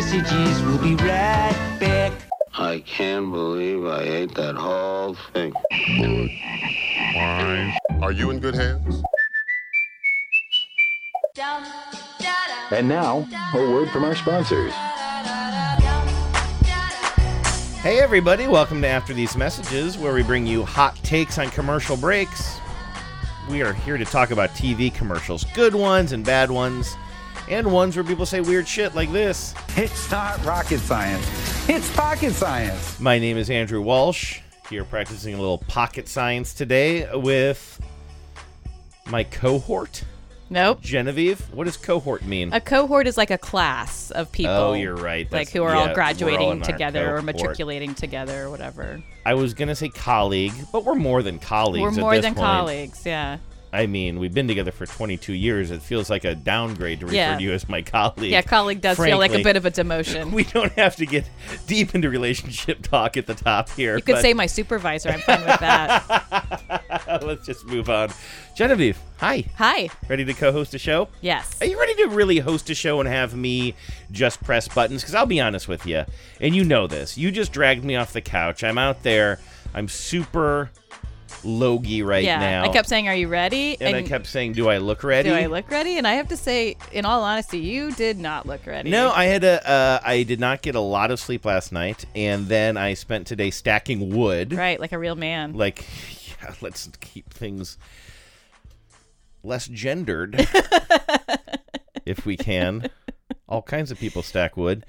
messages. We'll be right back. I can't believe I ate that whole thing. Why? Are you in good hands? And now, a word from our sponsors. Hey, everybody, welcome to After These Messages, where we bring you hot takes on commercial breaks. We are here to talk about TV commercials good ones and bad ones, and ones where people say weird shit like this. It's not rocket science. It's pocket science. My name is Andrew Walsh, here practicing a little pocket science today with my cohort, Nope. Genevieve. What does cohort mean? A cohort is like a class of oh, people. Oh, you're right. Like who are yeah, all all graduating in our together or matriculating together or whatever. I was going to say colleague, but we're more than colleagues. We're at more this than point. colleagues, yeah. I mean, we've been together for 22 years. It feels like a downgrade to refer Yeah. to you as my colleague. Yeah, colleague does feel like a bit of a demotion. We don't have to get deep into relationship talk at the top here. you could but say my supervisor. I'm fine with that. let's just move on. Genevieve, hi. Hi. Ready to co-host a show? Yes. Are you ready to really host a show and have me just press buttons? Because I'll be honest with you, and you know this. You just dragged me off the couch. I'm out there. I'm super logy right yeah. now. I kept saying, "Are you ready?" and, I kept saying, "Do I look ready?" "Do I look ready?" And I have to say, in all honesty, you did not look ready. No, I had a. Uh, I did not get a lot of sleep last night, and then I spent today stacking wood. right, like a real man. Like, yeah, let's keep things less gendered, if we can. All kinds of people stack wood,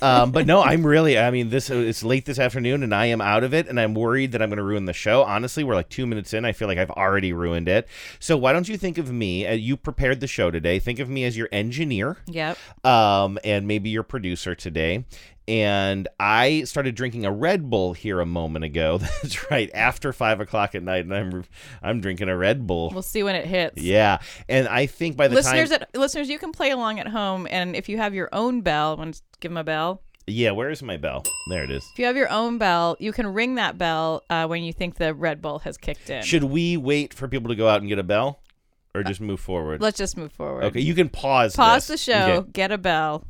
um, but no, I'm really. I mean, this it's late this afternoon, and I am out of it, and I'm worried that I'm going to ruin the show. Honestly, we're like two minutes in. I feel like I've already ruined it. So why don't you think of me? Uh, you prepared the show today. Think of me as your engineer Yep. um, and maybe your producer today. And I started drinking a Red Bull here a moment ago. That's right, after five o'clock at night, and I'm I'm drinking a Red Bull. We'll see when it hits. yeah, and I think by the listeners, time, at, listeners, you can play along at home, and if you have your own bell, want to give them a bell? yeah, where is my bell? There it is. If you have your own bell, you can ring that bell uh, when you think the Red Bull has kicked in. Should we wait for people to go out and get a bell, or just move forward? Let's just move forward. okay, you can pause. Pause the show, Okay, get a bell.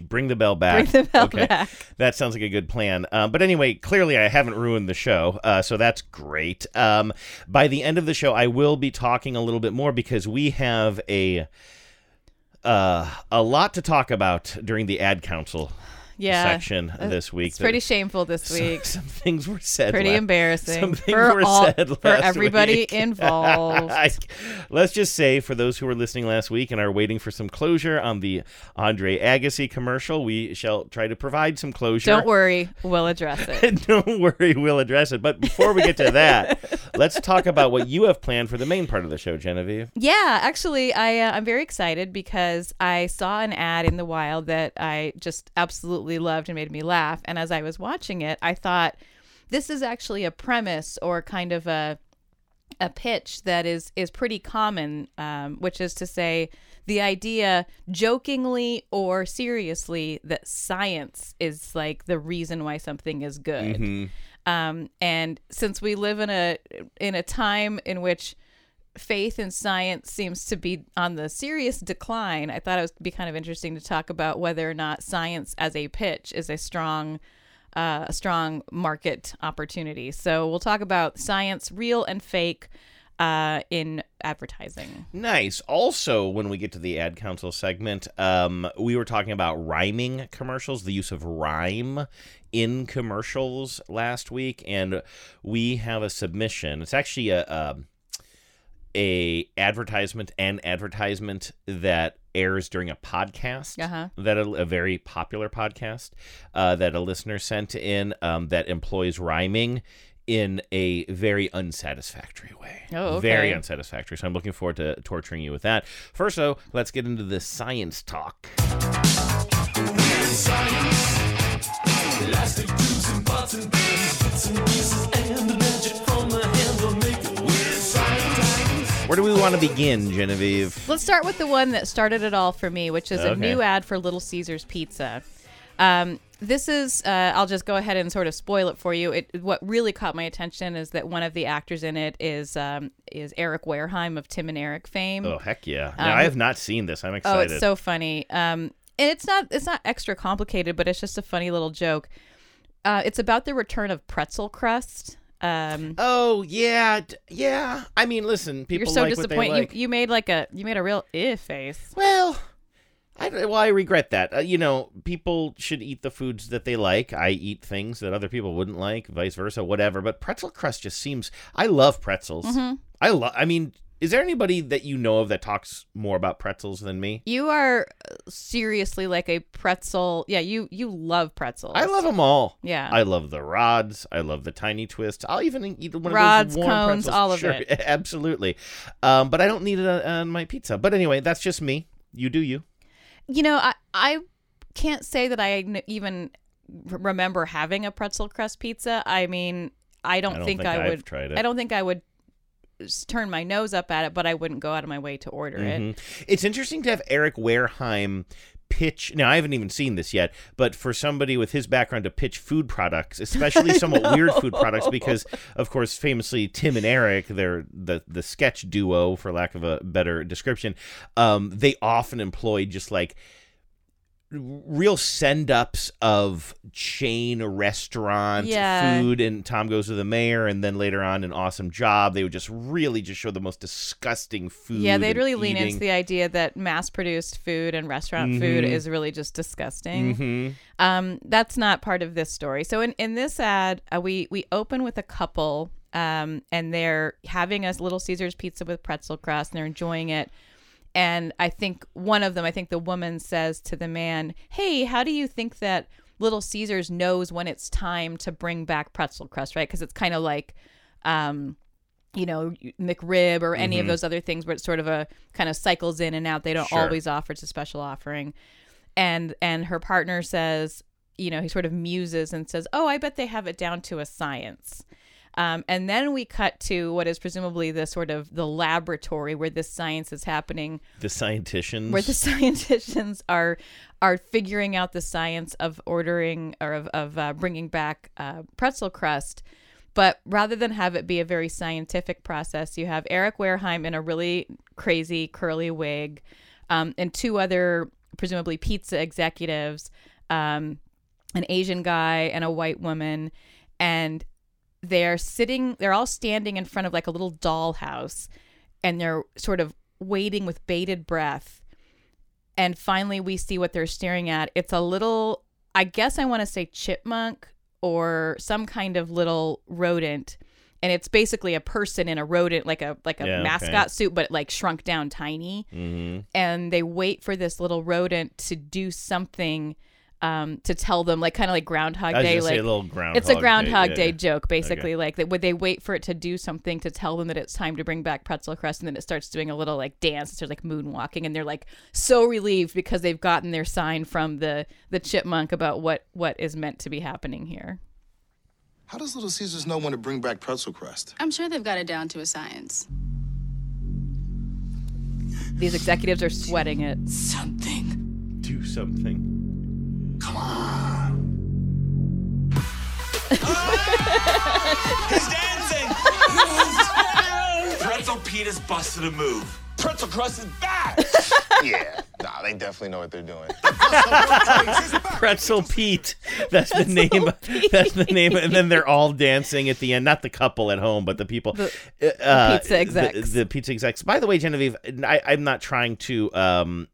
Bring the bell back. Bring the bell okay. back. That sounds like a good plan. Um, but anyway, clearly I haven't ruined the show, uh, so that's great. Um, by the end of the show, I will be talking a little bit more because we have a uh, a lot to talk about during the ad council Yeah. section Uh, this week. It's pretty shameful this week. some things were said. Pretty la- embarrassing Some things for were all- said for everybody week. involved. I- let's just say, for those who were listening last week and are waiting for some closure on the Andre Agassi commercial, we shall try to provide some closure. Don't worry, we'll address it. Don't worry, we'll address it. But before we get to that, let's talk about what you have planned for the main part of the show, Genevieve. Yeah, actually, I uh, I'm very excited because I saw an ad in the wild that I just absolutely loved and made me laugh. And as I was watching it, I thought this is actually a premise or kind of a a pitch that is is pretty common, um, which is to say the idea, jokingly or seriously, that science is like the reason why something is good. Um, and since we live in a in a time in which faith in science seems to be on the serious decline, I thought it would be kind of interesting to talk about whether or not science as a pitch is a strong uh, a strong market opportunity. So we'll talk about science, real and fake, uh, in advertising. Nice. Also, when we get to the ad council segment, um, we were talking about rhyming commercials, the use of rhyme in commercials last week, and we have a submission. It's actually a um a advertisement and advertisement that airs during a podcast Uh-huh. that a, a very popular podcast uh, that a listener sent in um, that employs rhyming in a very unsatisfactory way. Oh, okay. Very unsatisfactory. So I'm looking forward to torturing you with that. First, though, let's get into the science talk. Where do we want to begin, Genevieve? Let's start with the one that started it all for me, which is a Okay. new ad for Little Caesars Pizza. Um, this is, uh, I'll just go ahead and sort of spoil it for you. It, what really caught my attention is that one of the actors in it is um, is Eric Wareheim of Tim and Eric fame. Oh heck yeah! Now, I have not seen this. I'm Oh, excited. it's so funny. Um, and it's not it's not extra complicated, but it's just a funny little joke. Uh, it's about the return of pretzel crust. Um, Oh yeah, yeah. I mean, listen, people you're so like disappointed. like. You, you made like a you made a real if face. Well, I well, I regret that. Uh, you know, people should eat the foods that they like. I eat things that other people wouldn't like, vice versa, whatever. But pretzel crust just seems. I love pretzels. Mm-hmm. I love. I mean, is there anybody that you know of that talks more about pretzels than me? You are seriously like a pretzel. Yeah, you you love pretzels. I love them all. Yeah. I love the rods. I love the tiny twists. I'll even eat one Rods, of those warm cones, pretzels. all of Sure, it. Absolutely. Um, but I don't need it on, on my pizza. But anyway, that's just me. You do you. You know, I I can't say that I even remember having a pretzel crust pizza. I mean, I don't, I don't think, think I I've would. tried it. I don't think I would turn my nose up at it, but I wouldn't go out of my way to order it. Mhm. It's interesting to have Eric Wareheim pitch. Now, I haven't even seen this yet, but for somebody with his background to pitch food products, especially somewhat weird food products, because of course, famously Tim and Eric, they're the the sketch duo, for lack of a better description. Um, they often employ just like real send ups of chain restaurant Yeah. food and Tom goes to the mayor and then later on an awesome job they would just really just show the most disgusting food Yeah, they'd really lean into the idea that mass-produced food and restaurant food Mhm. is really just disgusting. Mhm. Um, that's not part of this story. So in, in this ad, uh, we we open with a couple, um, and they're having a Little Caesars pizza with pretzel crust, and they're enjoying it. And I think one of them, I think the woman says to the man, "Hey, how do you think that Little Caesars knows when it's time to bring back pretzel crust? Right? Because it's kind of like." Um, you know, McRib or any of those other things where it's sort of a kind of cycles in and out. They don't Sure. always offer it's a special offering. And and her partner says, you know, he sort of muses and says, "Oh, I bet they have it down to a science." Um, and then we cut to what is presumably the sort of the laboratory where this science is happening, the scienticians? Where the scientists are are figuring out the science of ordering or of, of uh, bringing back uh, pretzel crust. But rather than have it be a very scientific process, you have Eric Wareheim in a really crazy curly wig, um, and two other presumably pizza executives, um, an Asian guy and a white woman, and they're sitting. They're all standing in front of like a little dollhouse, and they're sort of waiting with bated breath. And finally, we see what they're staring at. It's a little, I guess I want to say chipmunk or some kind of little rodent. And it's basically a person in a rodent, like a like a Yeah, okay. mascot suit, but like shrunk down tiny. Mhm. And they wait for this little rodent to do something um, to tell them, like kind of like Groundhog I was Day, say like a little Groundhog it's a Day, Groundhog yeah. Day joke, basically. Like that, would they wait for it to do something to tell them that it's time to bring back pretzel crust, and then it starts doing a little like dance, it starts like moonwalking, and they're like so relieved because they've gotten their sign from the the chipmunk about what what is meant to be happening here. How does Little Caesars know when to bring back pretzel crust? I'm sure they've got it down to a science. These executives are sweating it. Something. do something Come on. He's dancing! Pretzel Pete has busted a move. Pretzel crust is back! yeah, nah, they definitely know what they're doing. pretzel pete that's the name that's the name and then they're all dancing at the end not the couple at home but the people The- uh, pizza execs. the, the pizza execs by the way genevieve I, i'm not trying to um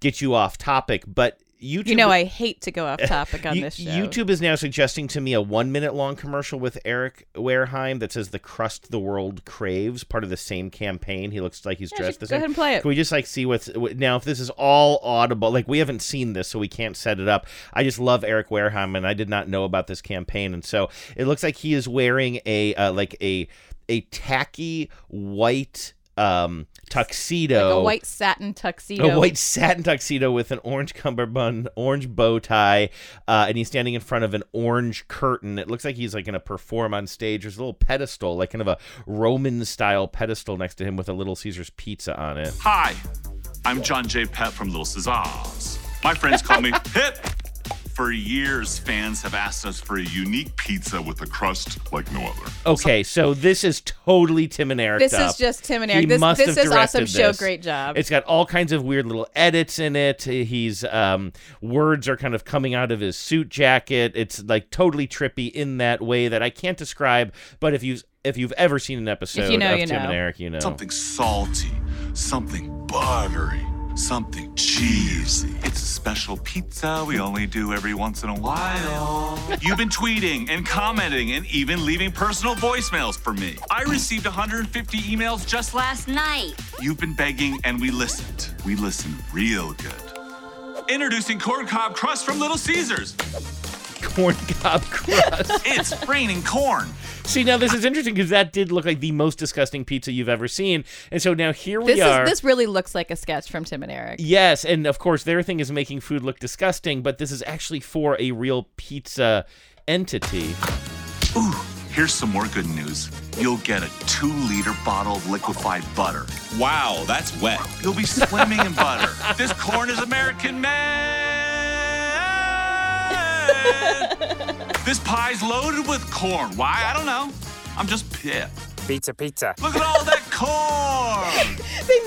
get you off topic but YouTube, You know, I hate to go off topic on this show. YouTube is now suggesting to me a one minute long commercial with Eric Wareheim that says the crust the world craves, part of the same campaign. He looks like he's Yeah, dressed the go ahead and play it. Can we just like see what's now if this is all audible? Like we haven't seen this, so we can't set it up. I just love Eric Wareheim, and I did not know about this campaign, and so it looks like he is wearing a uh, like a a tacky white um tuxedo like a white satin tuxedo. a white satin tuxedo with an orange cummerbund, orange bow tie, uh, and he's standing in front of an orange curtain. It looks like he's like going to perform on stage. There's a little pedestal, like kind of a Roman style pedestal next to him with a Little Caesars pizza on it. Hi, I'm John J. Pett from Little Caesars. My friends call me Hip. For years, fans have asked us for a unique pizza with a crust like no other. Okay, so this is totally Tim and Eric. This is just Tim and He Eric. This- must this have is awesome directed show. this. Great job. It's got all kinds of weird little edits in it. He's um, words are kind of coming out of his suit jacket. It's like totally trippy in that way that I can't describe. But if you if you've ever seen an episode you know, of you Tim know. and Eric, you know. Something salty, something buttery, something cheesy. It's a special pizza we only do every once in a while. You've been tweeting and commenting and even leaving personal voicemails for me. I received 150 emails just last night. You've been begging and we listened. We listened real good. Introducing corn cob crust from Little Caesars. corn cob crust. it's raining corn. See, now this is interesting because that did look like the most disgusting pizza you've ever seen. And so now here we This are. is this really looks like a sketch from Tim and Eric. Yes, and of course their thing is making food look disgusting, but this is actually for a real pizza entity. Ooh, here's some more good news. You'll get a two liter bottle of liquefied butter. Wow, that's wet. You'll be swimming in butter. This corn is American made. this pie's loaded with corn. Why? I don't know. I'm just pissed. Pizza, pizza. Look at all that corn. They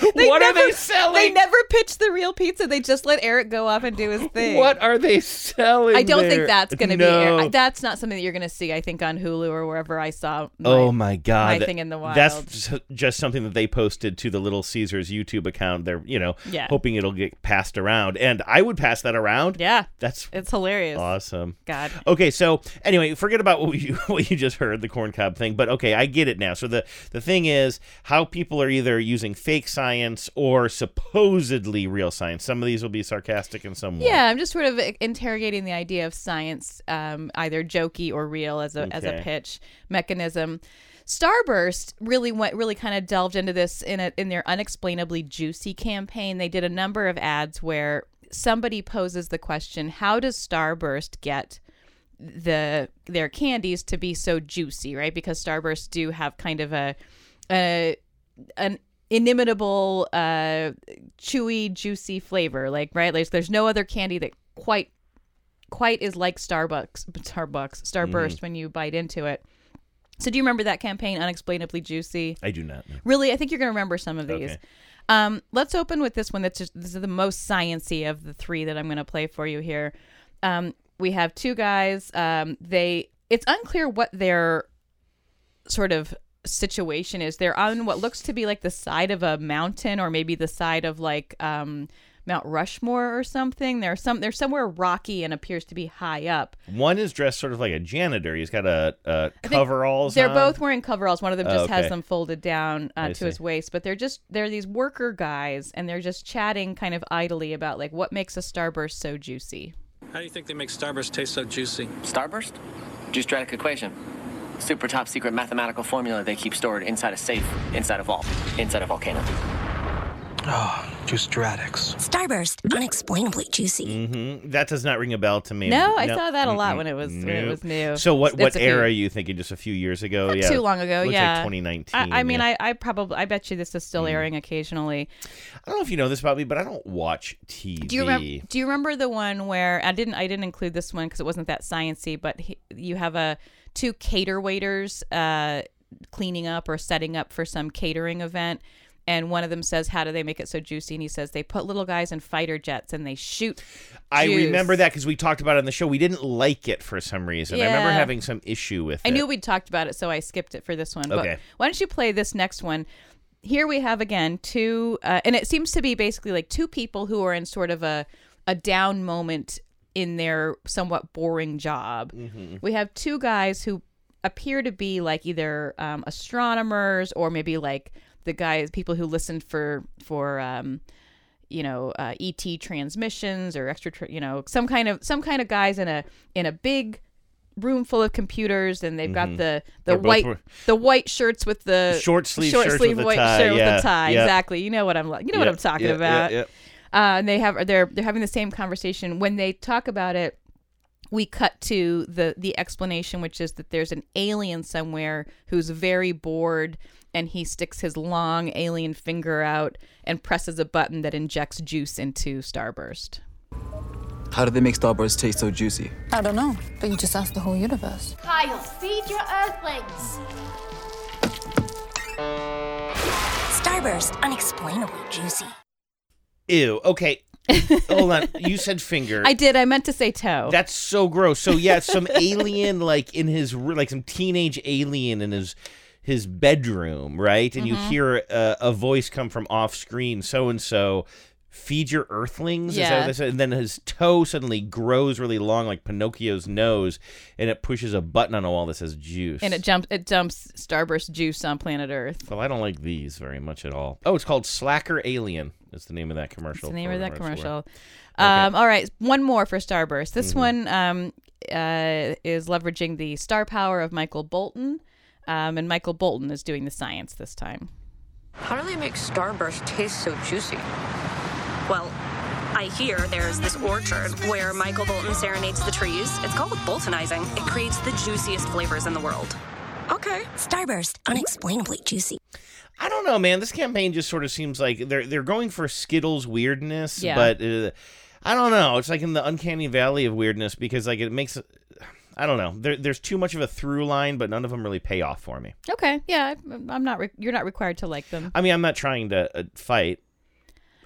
what never, are they selling? They never pitched the real pizza. They just let Eric go off and do his thing. What are they selling? I don't there? think that's going to No. be. That's not something that you're going to see. I think on Hulu or wherever I saw. My, oh my god! my thing in the wild. That's just, something that they posted to the Little Caesars YouTube account. They're you know Yeah. hoping it'll get passed around, and I would pass that around. Yeah, that's it's hilarious. awesome. God. Okay, so anyway, forget about what you what you just heard, the corn cob thing. But okay, I get it now. So the the thing is how people are either using fake science or supposedly real science. Some of these will be sarcastic and some won't. Yeah, I'm just sort of interrogating the idea of science, um, either jokey or real, as a as a pitch mechanism. Starburst really went really kind of delved into this in a in their unexplainably juicy campaign. They did a number of ads where somebody poses the question, "How does Starburst get the their candies to be so juicy?" Right? Because Starburst do have kind of a a an inimitable uh chewy juicy flavor like right like there's no other candy that quite quite is like starbucks starbucks starburst Mhm. when you bite into it so do you remember that campaign unexplainably juicy I do not. know. really i think you're going to remember some of these Okay. um let's open with this one that's just this is the most sciency of the three that i'm going to play for you here um we have two guys um they it's unclear what their sort of situation is they're on what looks to be like the side of a mountain or maybe the side of like um Mount Rushmore or something. They're some they're somewhere rocky and appears to be high up. One is dressed sort of like a janitor. He's got a, think coveralls. They're on. both wearing coveralls. One of them Oh, just okay. has them folded down uh, to see. his waist, but they're just they're these worker guys and they're just chatting kind of idly about like what makes a starburst so juicy. How do you think they make Starburst taste so juicy? Starburst? Juicedratic equation. Super top secret mathematical formula they keep stored inside a safe, inside a vault, inside a volcano. Oh, Juice Stradix. Starburst, unexplainably juicy. hmm That does not ring a bell to me. No, I saw that a lot when it was- when it was new. So what It's what a few- era are you thinking? Just a few years ago? Not yeah, too long ago, Looks yeah. like 2019. I, I mean, yeah. I, I probably I bet you this is still airing occasionally. I don't know if you know this about me, but I don't watch TV. Do you remember? Do you remember the one where I didn't? I didn't include this one because it wasn't that sciency. But he, you have a two cater waiters uh, cleaning up or setting up for some catering event, and one of them says, "How do they make it so juicy?" And he says, "They put little guys in fighter jets and they shoot." I juice." remember that because we talked about it on the show. We didn't like it for some reason. I remember having some issue with I it. I knew we'd talked about it, so I skipped it for this one. Okay. But why don't you play this next one? Here we have again two, uh, and it seems to be basically like two people who are in sort of a a down moment in their somewhat boring job. Mm-hmm. We have two guys who appear to be like either um, astronomers or maybe like the guys people who listened for for um, you know uh, ET transmissions or extra you know some kind of some kind of guys in a in a big room full of computers and they've Mhm. got the the both white were- the white shirts with the Short sleeve short sleeve white shirt with the tie yeah. exactly you know what I'm like you know what I'm talking yeah, yeah, about yeah. Uh, and they have they're they're having the same conversation when they talk about it we cut to the the explanation which is that there's an alien somewhere who's very bored and he sticks his long alien finger out and presses a button that injects juice into starburst How do they make Starburst taste so juicy? I don't know, but you just asked the whole universe. Kyle, feed your earthlings. Starburst, unexplainably juicy. Ew. Okay. Hold on. You said finger. I did. I meant to say toe. That's so gross. So yeah, some alien like in his like some teenage alien in his his bedroom, right? And you hear uh, a voice come from off screen. So and so. Feed your earthlings, Is that Yeah. what they said? and then his toe suddenly grows really long, like Pinocchio's nose, and it pushes a button on a wall that says "juice." and it jumps. It dumps Starburst juice on planet Earth. Well, I don't like these very much at all. Oh, it's called Slacker Alien. Is the name of that That's commercial? the name of that for what it's commercial. worth. Um, all right, one more for Starburst. This Mhm. one um, uh, is leveraging the star power of Michael Bolton, um, and Michael Bolton is doing the science this time. How do they make Starburst taste so juicy? Well, I hear there's this orchard where Michael Bolton serenades the trees. It's called Boltonizing. It creates the juiciest flavors in the world. Okay. Starburst, unexplainably juicy. I don't know, man. This campaign just sort of seems like they're they're going for Skittles weirdness, Yeah. but uh, I don't know. It's like in the uncanny valley of weirdness because like it makes. I don't know. There, there's too much of a through line, but none of them really pay off for me. Okay, yeah, I'm not. Re- you're not required to like them. I mean, I'm not trying to uh, fight.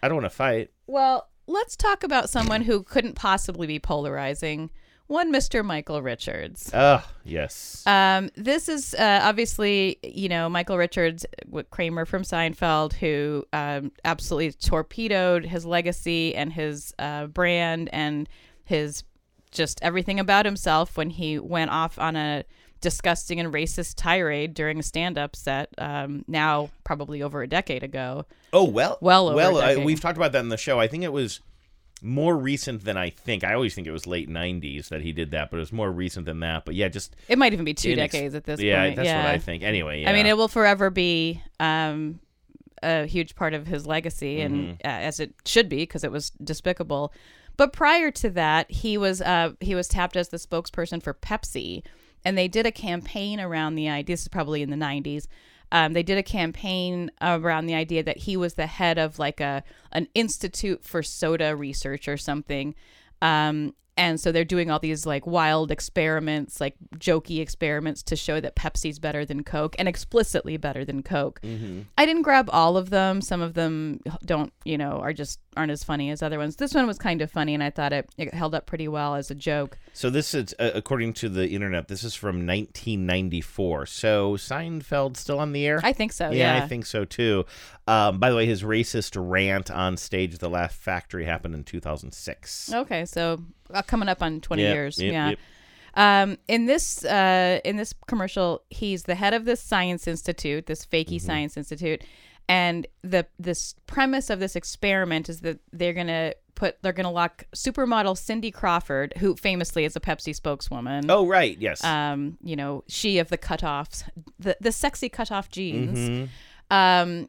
I don't want to fight. Well, let's talk about someone who couldn't possibly be polarizing. One, Mr. Michael Richards. Ah, yes. Um, this is uh, obviously, you know, Michael Richards, Kramer from Seinfeld, who um, absolutely torpedoed his legacy and his uh, brand and his just everything about himself when he went off on a disgusting and racist tirade during a stand-up set. Um, now, probably over a decade ago. Oh well, Well well. I, we've talked about that in the show. I think it was more recent than I think. I always think it was late '90s that he did that, but it was more recent than that. But yeah, just It might even be two inex- decades at this yeah, point. that's yeah, that's what I think. Anyway, yeah. I mean, it will forever be um, a huge part of his legacy, and Mhm. uh, as it should be, because it was despicable. But prior to that, he was uh, he was tapped as the spokesperson for Pepsi, and they did a campaign around the idea. This is probably in the '90s. Um, they did a campaign around the idea that he was the head of like a an institute for soda research or something. Um, and so they're doing all these like wild experiments, like jokey experiments to show that Pepsi's better than Coke and explicitly better than Coke. Mm-hmm. I didn't grab all of them. Some of them don't, you know, are just aren't as funny as other ones. This one was kind of funny, and I thought it, it held up pretty well as a joke. So this is, uh, according to the internet, this is from 1994. So Seinfeld still on the air? I think so, Yeah, yeah. I think so too. Um, by the way, his racist rant on stage at the Laugh Factory happened in 2006. Okay, so uh, coming up on 20 Yep, years. yep, yeah. yep. Um, in this uh, in this commercial, he's the head of this science institute, this fakey Mm-hmm. science institute, and the this premise of this experiment is that they're gonna put they're gonna lock supermodel Cindy Crawford, who famously is a Pepsi spokeswoman. Oh, right, yes. Um, you know, she of the cutoffs, the the sexy cutoff jeans. Mhm. Um,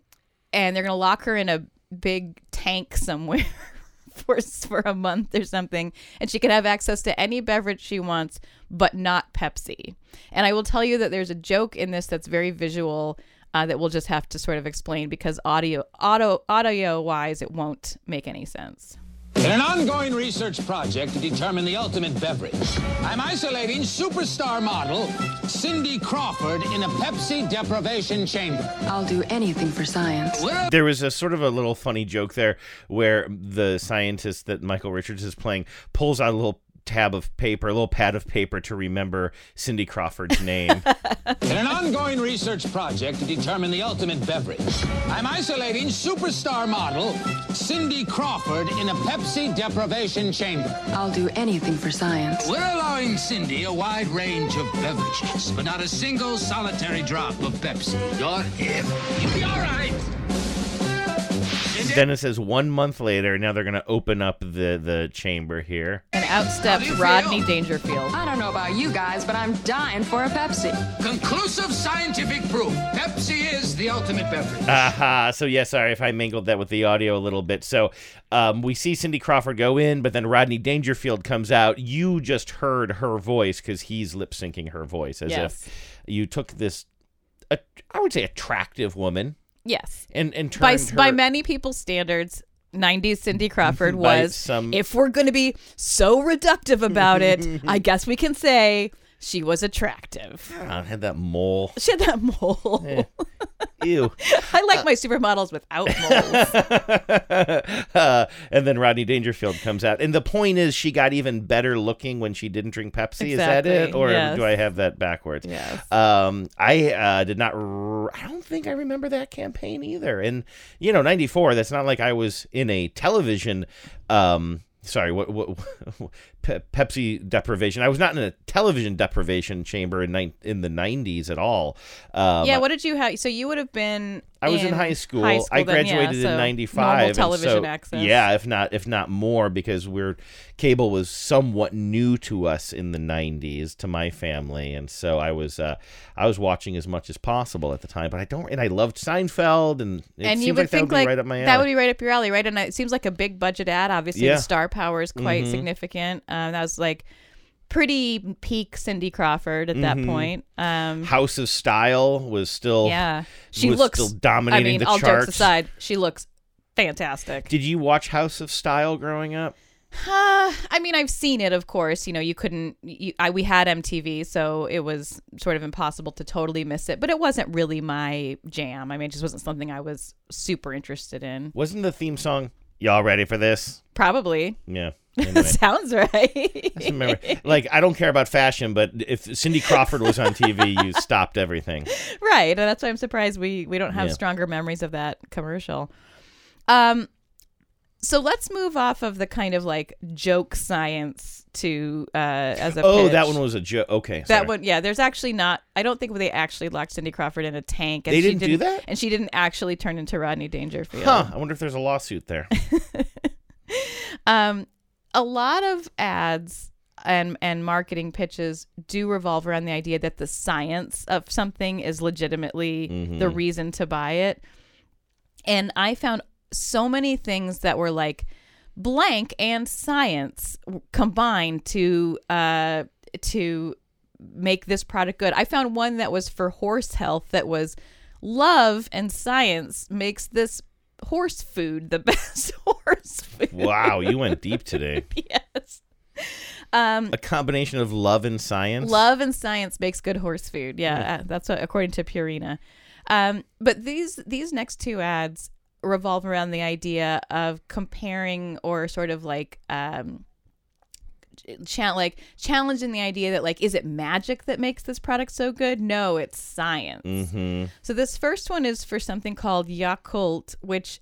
and they're gonna lock her in a big tank somewhere for for a month or something, and she can have access to any beverage she wants, but not Pepsi. And I will tell you that there's a joke in this that's very visual. Uh, that we'll just have to sort of explain because audio, auto, audio wise, it won't make any sense. In an ongoing research project to determine the ultimate beverage, I'm isolating superstar model Cindy Crawford in a Pepsi deprivation chamber. I'll do anything for science. There was a sort of a little funny joke there where the scientist that Michael Richards is playing pulls out a little tab of paper, a little pad of paper to remember Cindy Crawford's name. In an ongoing research project to determine the ultimate beverage, I'm isolating superstar model Cindy Crawford in a Pepsi deprivation chamber. I'll do anything for science. We're allowing Cindy a wide range of beverages, but not a single solitary drop of Pepsi. You're hip. You'll be all right. Then it says one month later, now they're going to open up the, the chamber here. And out steps Rodney Dangerfield. I don't know about you guys, but I'm dying for a Pepsi. Conclusive scientific proof. Pepsi is the ultimate beverage. Aha. So, yeah, sorry if I mingled that with the audio a little bit. So, um, we see Cindy Crawford go in, but then Rodney Dangerfield comes out. You just heard her voice because he's lip syncing her voice as Yes. if you took this, a, I would say, attractive woman. Yes. And, and by turned by many people's standards, 90s Cindy Crawford was some- if we're going to be so reductive about it, I guess we can say she was attractive. I had that mole. She had that mole. Eh. Ew. I like my supermodels without moles. uh, and then Rodney Dangerfield comes out. And the point is, she got even better looking when she didn't drink Pepsi. Is that it? Or yes. do I have that backwards? Yes. Um, I uh, did not, r- I don't think I remember that campaign either. And, you know, 94, that's not like I was in a television. Um, Sorry, what, what Pe- Pepsi deprivation? I was not in a television deprivation chamber in nine, in the '90s at all. Um, yeah, what did you have? So you would have been. I was in high school. high I then, yeah, graduated so in '95. Normal and television so, access. Yeah, if not if not more, because we're cable was somewhat new to us in the '90s to my family, and so I was uh, I was watching as much as possible at the time. But I don't, and I loved Seinfeld, and it and you would like that think would be like right up my alley. that would be right up your alley, right? And it seems like a big budget ad. Obviously, Yeah. the star power is quite Mhm. significant. Um, that was like pretty peak Cindy Crawford at that Mhm. point. Um, House of Style was still yeah, she was looks still dominating I mean, the all charts. jokes aside, she looks fantastic. Did you watch House of Style growing up? Uh, I mean, I've seen it, of course. You know, you couldn't. You, I, we had MTV, so it was sort of impossible to totally miss it. But it wasn't really my jam. I mean, it just wasn't something I was super interested in. Wasn't the theme song "Y'all ready for this"? Probably. Yeah. Anyway. Sounds right. I just remember, like, I don't care about fashion, but if Cindy Crawford was on TV, you stopped everything. right, and that's why I'm surprised we we don't have Yeah. stronger memories of that commercial. Um, so let's move off of the kind of like joke science to uh as a Oh, pitch. that one was a joke. Okay, That sorry. one, yeah. There's actually not. I don't think they actually locked Cindy Crawford in a tank. And They she didn't do that? and she didn't actually turn into Rodney Dangerfield. Huh? I wonder if there's a lawsuit there. Um, a lot of ads and and marketing pitches do revolve around the idea that the science of something is legitimately the Mhm. reason to buy it. And I found so many things that were like blank and science combined to uh to make this product good. I found one that was for horse health that was love and science makes this horse food the best horse food. wow, you went deep today. yes. Um, A combination of love and science. love and science makes good horse food. Yeah, uh, that's what, according to Purina. Um, but these these next two ads revolve around the idea of comparing or sort of like um, cha- like challenging the idea that like is it magic that makes this product so good? No, it's science. Mm-hmm. So this first one is for something called Yakult, which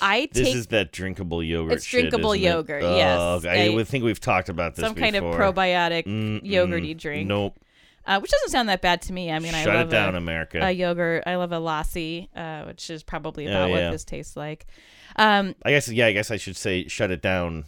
I This is that drinkable yogurt. It's shit, drinkable isn't it? yogurt, Oh, yes. I A- would think we've talked about this. some kind of probiotic Mm-mm. yogurty drink. Nope. uh, which doesn't sound that bad to me. I mean, I Shut it love down, a, America. A yogurt. I love a lassi, uh, which is probably about Oh, yeah. what this tastes like. Um, I guess yeah. I guess I should say shut it down,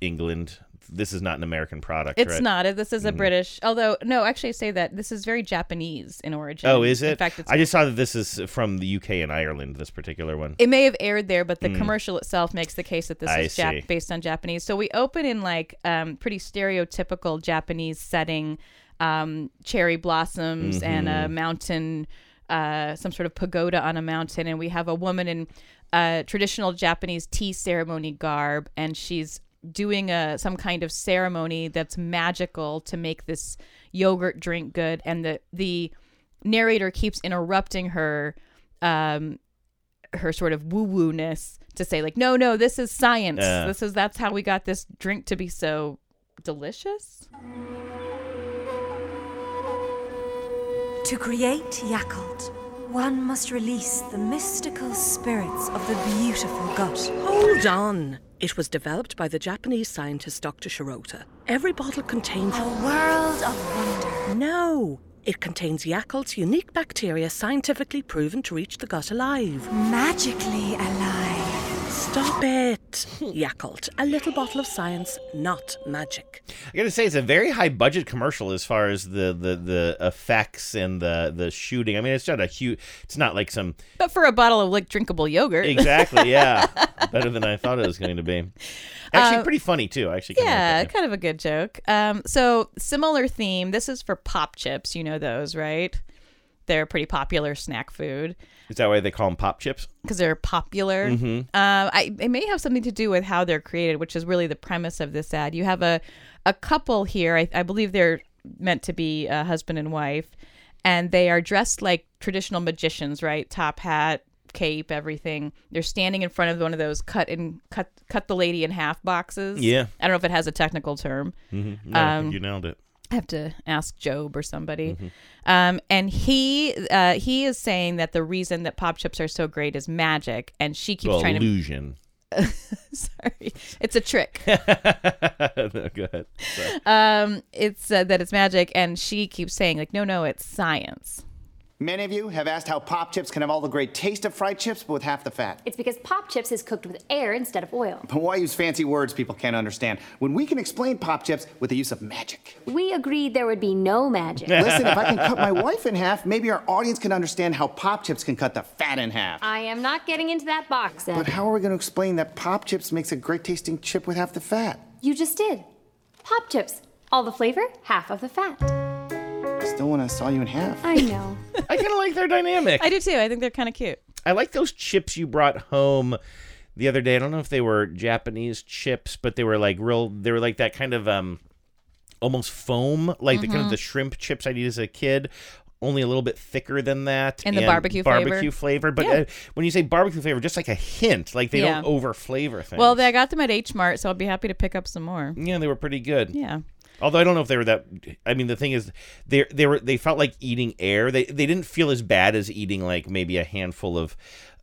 England. This is not an American product. it's right? not. This is a Mhm. British. Although, no, actually, I say that this is very Japanese in origin. Oh, is it? In fact, it's I just saw that this is from the UK and Ireland. This particular one. It may have aired there, but the Mm. commercial itself makes the case that this I is. Jap- based on Japanese. So we open in like um, pretty stereotypical Japanese setting, um, cherry blossoms and a Mhm. mountain, uh, some sort of pagoda on a mountain, and we have a woman in uh, traditional Japanese tea ceremony garb, and she's doing a some kind of ceremony that's magical to make this yogurt drink good, and the the narrator keeps interrupting her um her sort of woo woo ness to say like no no this is science Yeah. this is that's how we got this drink to be so delicious To create Yakult, one must release the mystical spirits of the beautiful gut. Hold on. It was developed by the Japanese scientist Dr. Shirota. Every bottle contains A world of wonder. No. It contains Yakult's unique bacteria scientifically proven to reach the gut alive. Magically alive. Stop it. Yakult, a little bottle of science, not magic. I gotta say, it's a very high budget commercial as far as the, the, the effects and the, the shooting. I mean, it's not a huge. It's not like some but for a bottle of like drinkable yogurt exactly. Yeah, better than I thought it was going to be. Actually, Uh, pretty funny too. I Actually, kinda like yeah kind of a good joke um so similar theme this is for pop chips you know those right they're a pretty popular snack food Is that why they call them pop chips? because they're popular. Mhm. Uh, I it may have something to do with how they're created, which is really the premise of this ad. You have a a couple here. I, I believe they're meant to be a husband and wife, and they are dressed like traditional magicians, right? Top hat, cape, everything. They're standing in front of one of those cut in cut cut the lady in half boxes. Yeah. I don't know if it has a technical term. Mhm. No, Um, you nailed it. I have to ask Gob or somebody. Mhm. Um, and he uh, he is saying that the reason that pop chips are so great is magic, and she keeps Well, trying illusion. to. Sorry, it's a trick. no, go ahead. Sorry. um, it's uh, that it's magic, and she keeps saying like, no, no, it's science. Many of you have asked how Pop Chips can have all the great taste of fried chips, but with half the fat. It's because Pop Chips is cooked with air instead of oil. But why use fancy words people can't understand when we can explain Pop Chips with the use of magic? We agreed there would be no magic. Listen, if I can cut my wife in half, maybe our audience can understand how Pop Chips can cut the fat in half. I am not getting into that box, Ed. But how are we going to explain that Pop Chips makes a great tasting chip with half the fat? You just did. Pop Chips. All the flavor, half of the fat. Still when I saw you in half. I know. I kind of like their dynamic. I do too. I think they're kind of cute. I like those chips you brought home the other day. I don't know if they were Japanese chips, but they were like real. They were like that kind of um, almost foam, like the kind of Mhm. the shrimp chips I'd eat as a kid. Only a little bit thicker than that, And the barbecue flavor. barbecue flavor. But Yeah. uh, when you say barbecue flavor, just like a hint, like they Yeah. don't over flavor things. Well, they, I got them at H Mart, so I'll be happy to pick up some more. yeah, they were pretty good. Yeah. Although I don't know if they were that. I mean, the thing is, they they were they felt like eating air. They they didn't feel as bad as eating like maybe a handful of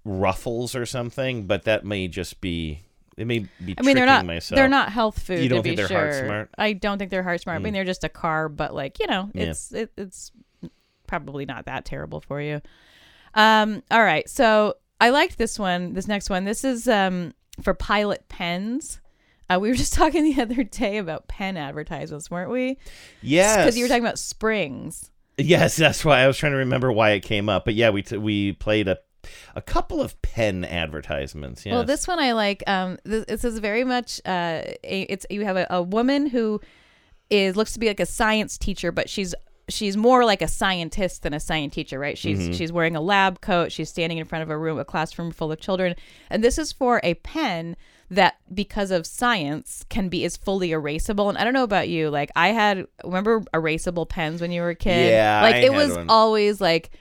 ruffles or something. But that may just be. It may be. I mean, they're not myself. they're not health food. You don't to think be they're sure. heart smart? I don't think they're heart smart. I mean, Mm. they're just a carb, but like you know, Yeah. it's it, it's probably not that terrible for you. Um. All right. So I liked this one. This next one. This is um for Pilot pens. Uh, we were just talking the other day about pen advertisements, weren't we? Yes. Because you were talking about springs. Yes, that's why I was trying to remember why it came up. But yeah, we t- we played a a couple of pen advertisements. Yes. Well, this one I like. Um, this, this is very much. Uh, a, it's you have a, a woman who is looks to be like a science teacher, but she's she's more like a scientist than a science teacher, right? She's Mhm. she's wearing a lab coat. She's standing in front of a room, a classroom full of children, and this is for a pen that because of science can be is fully erasable and i don't know about you like i had remember erasable pens when you were a kid Yeah, like I it had was one. always like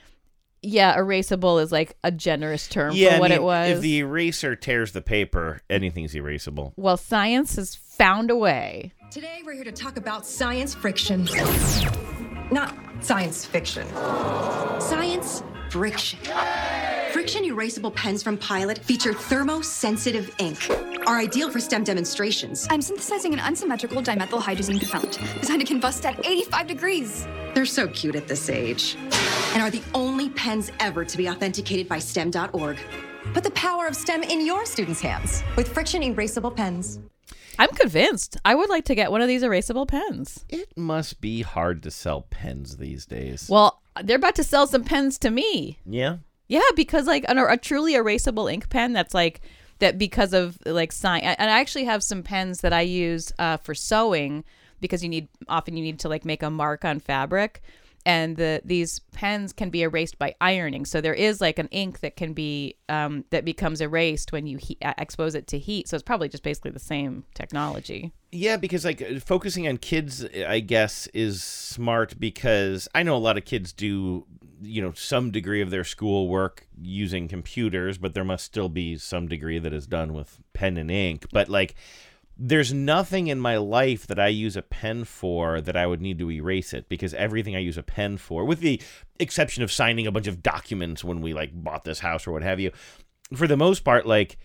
yeah erasable is like a generous term yeah, for I what mean, it was If the eraser tears the paper, anything's erasable. well, science has found a way. Today, we're here to talk about science friction. Not science fiction. Science FriXion. FriXion erasable pens from Pilot feature thermosensitive ink, are ideal for STEM demonstrations. I'm synthesizing an unsymmetrical dimethyl hydrazine propellant designed to combust at 85 degrees. They're so cute at this age, and are the only pens ever to be authenticated by STEM.org. Put the power of STEM in your students' hands with friction erasable pens. I'm convinced. I would like to get one of these erasable pens. It must be hard to sell pens these days. Well, they're about to sell some pens to me. yeah. Yeah, because like an, a truly erasable ink pen that's like that because of like sign. And I actually have some pens that I use uh, for sewing because you need often you need to like make a mark on fabric. And the these pens can be erased by ironing, so there is like an ink that can be um, that becomes erased when you he- uh, expose it to heat. So it's probably just basically the same technology. Yeah, because like focusing on kids, I guess, is smart because I know a lot of kids do, you know, some degree of their schoolwork using computers, but there must still be some degree that is done with pen and ink. But like, there's nothing in my life that I use a pen for that I would need to erase it because everything I use a pen for, with the exception of signing a bunch of documents when we like bought this house or what have you, for the most part, like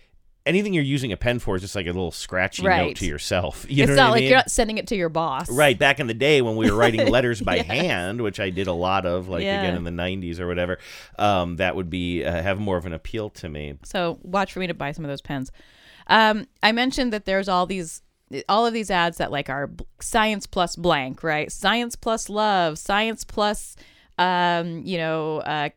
anything you're using a pen for is just like a little scratchy note to yourself. You it's know not what I like mean? you're not sending it to your boss. Right, back in the day when we were writing letters by Yes. hand, which I did a lot of, like Yeah. again in the '90s or whatever, um, that would be uh, have more of an appeal to me. So watch for me to buy some of those pens. Um, I mentioned that there's all these all of these ads that like are science plus blank, right? Science plus love, science plus um, you know, uh,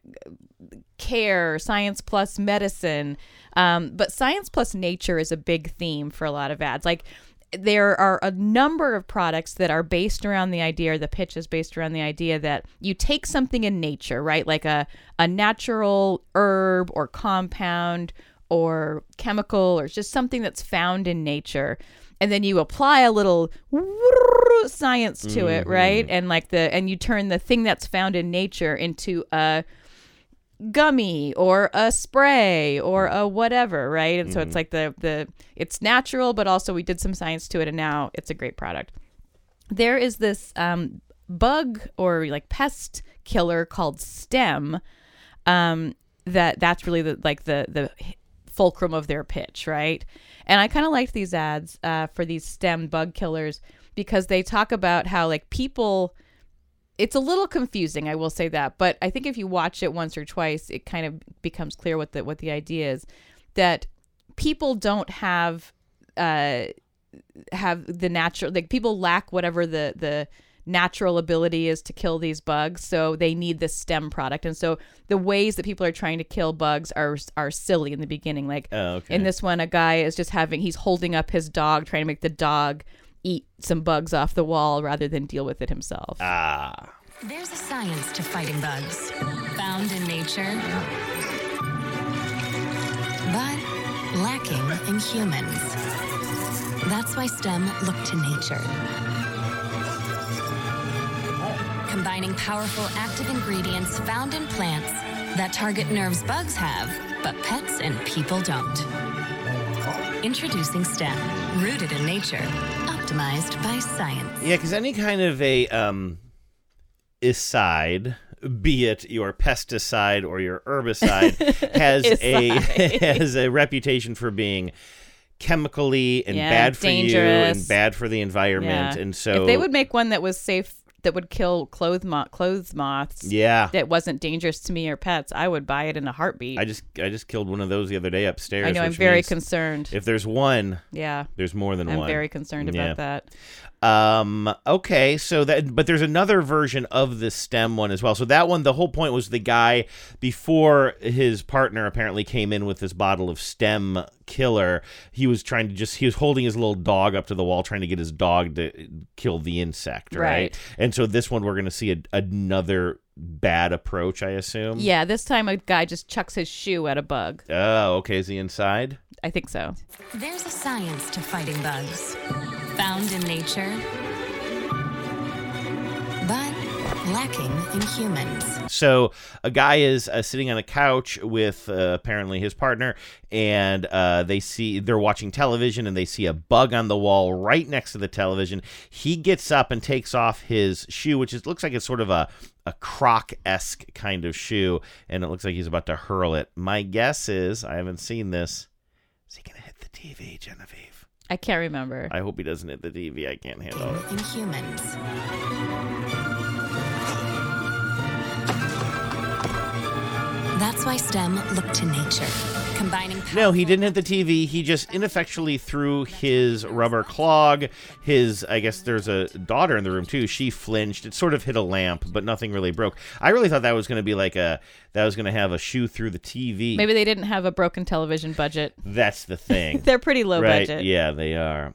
care, science plus medicine. Um, but science plus nature is a big theme for a lot of ads. Like there are a number of products that are based around the idea or the pitch is based around the idea that you take something in nature right like a, a natural herb or compound or chemical or just something that's found in nature. And then you apply a little science to it right? And like the and you turn the thing that's found in nature into a gummy or a spray or a whatever right? And so it's like the the it's natural but also we did some science to it and now it's a great product. There is this um, bug or like pest killer called stem um, that that's really the like the the fulcrum of their pitch right? And i kind of liked these ads uh, for these stem bug killers because they talk about how like people it's a little confusing i will say that but i think if you watch it once or twice it kind of becomes clear what the what the idea is that people don't have uh have the natural like people lack whatever the the natural ability is to kill these bugs so they need this stem product and so the ways that people are trying to kill bugs are are silly in the beginning like Oh, okay. in this one a guy is just having he's holding up his dog trying to make the dog eat some bugs off the wall rather than deal with it himself Ah. There's a science to fighting bugs, found in nature, but lacking in humans. That's why STEM looked to nature. Combining powerful active ingredients found in plants that target nerves bugs have, but pets and people don't. Introducing STEM, rooted in nature, optimized by science. Yeah, because any kind of a um, aside, be it your pesticide or your herbicide, has a has a reputation for being chemically and Yeah, bad for you and bad for the environment. Yeah. And so if they would make one that was safe that would kill clothes mo- clothes moths Yeah. that wasn't dangerous to me or pets i would buy it in a heartbeat I just I just killed one of those the other day upstairs. I know, I'm very concerned. If there's one, Yeah. there's more than one. I'm very concerned about Yeah. that. Um. Okay. So that, but there's another version of the stem one as well. So that one, the whole point was the guy before his partner apparently came in with this bottle of stem killer. He was trying to just he was holding his little dog up to the wall, trying to get his dog to kill the insect, right? Right. And so this one, we're going to see a, another bad approach, I assume. yeah this time a guy just chucks his shoe at a bug Oh, okay. Is he inside? i think so There's a science to fighting bugs, found in nature, but lacking in humans. So a guy is uh, sitting on a couch with uh, apparently his partner, and uh, they see they're watching television, and they see a bug on the wall right next to the television. He gets up and takes off his shoe, which is looks like it's sort of a a croc esque kind of shoe, and it looks like he's about to hurl it. My guess is I haven't seen this. Is he gonna hit the TV, Genevieve? i can't remember I hope he doesn't hit the TV. I can't handle it. In That's why STEM looked to nature, combining No, he didn't hit the TV. He just ineffectually threw his rubber clog. His, I guess there's a daughter in the room too. She flinched. It sort of hit a lamp, but nothing really broke. I really thought that was going to be like a, that was going to have a shoe through the TV. maybe they didn't have a broken television budget That's the thing. They're pretty low right? budget. Yeah, they are.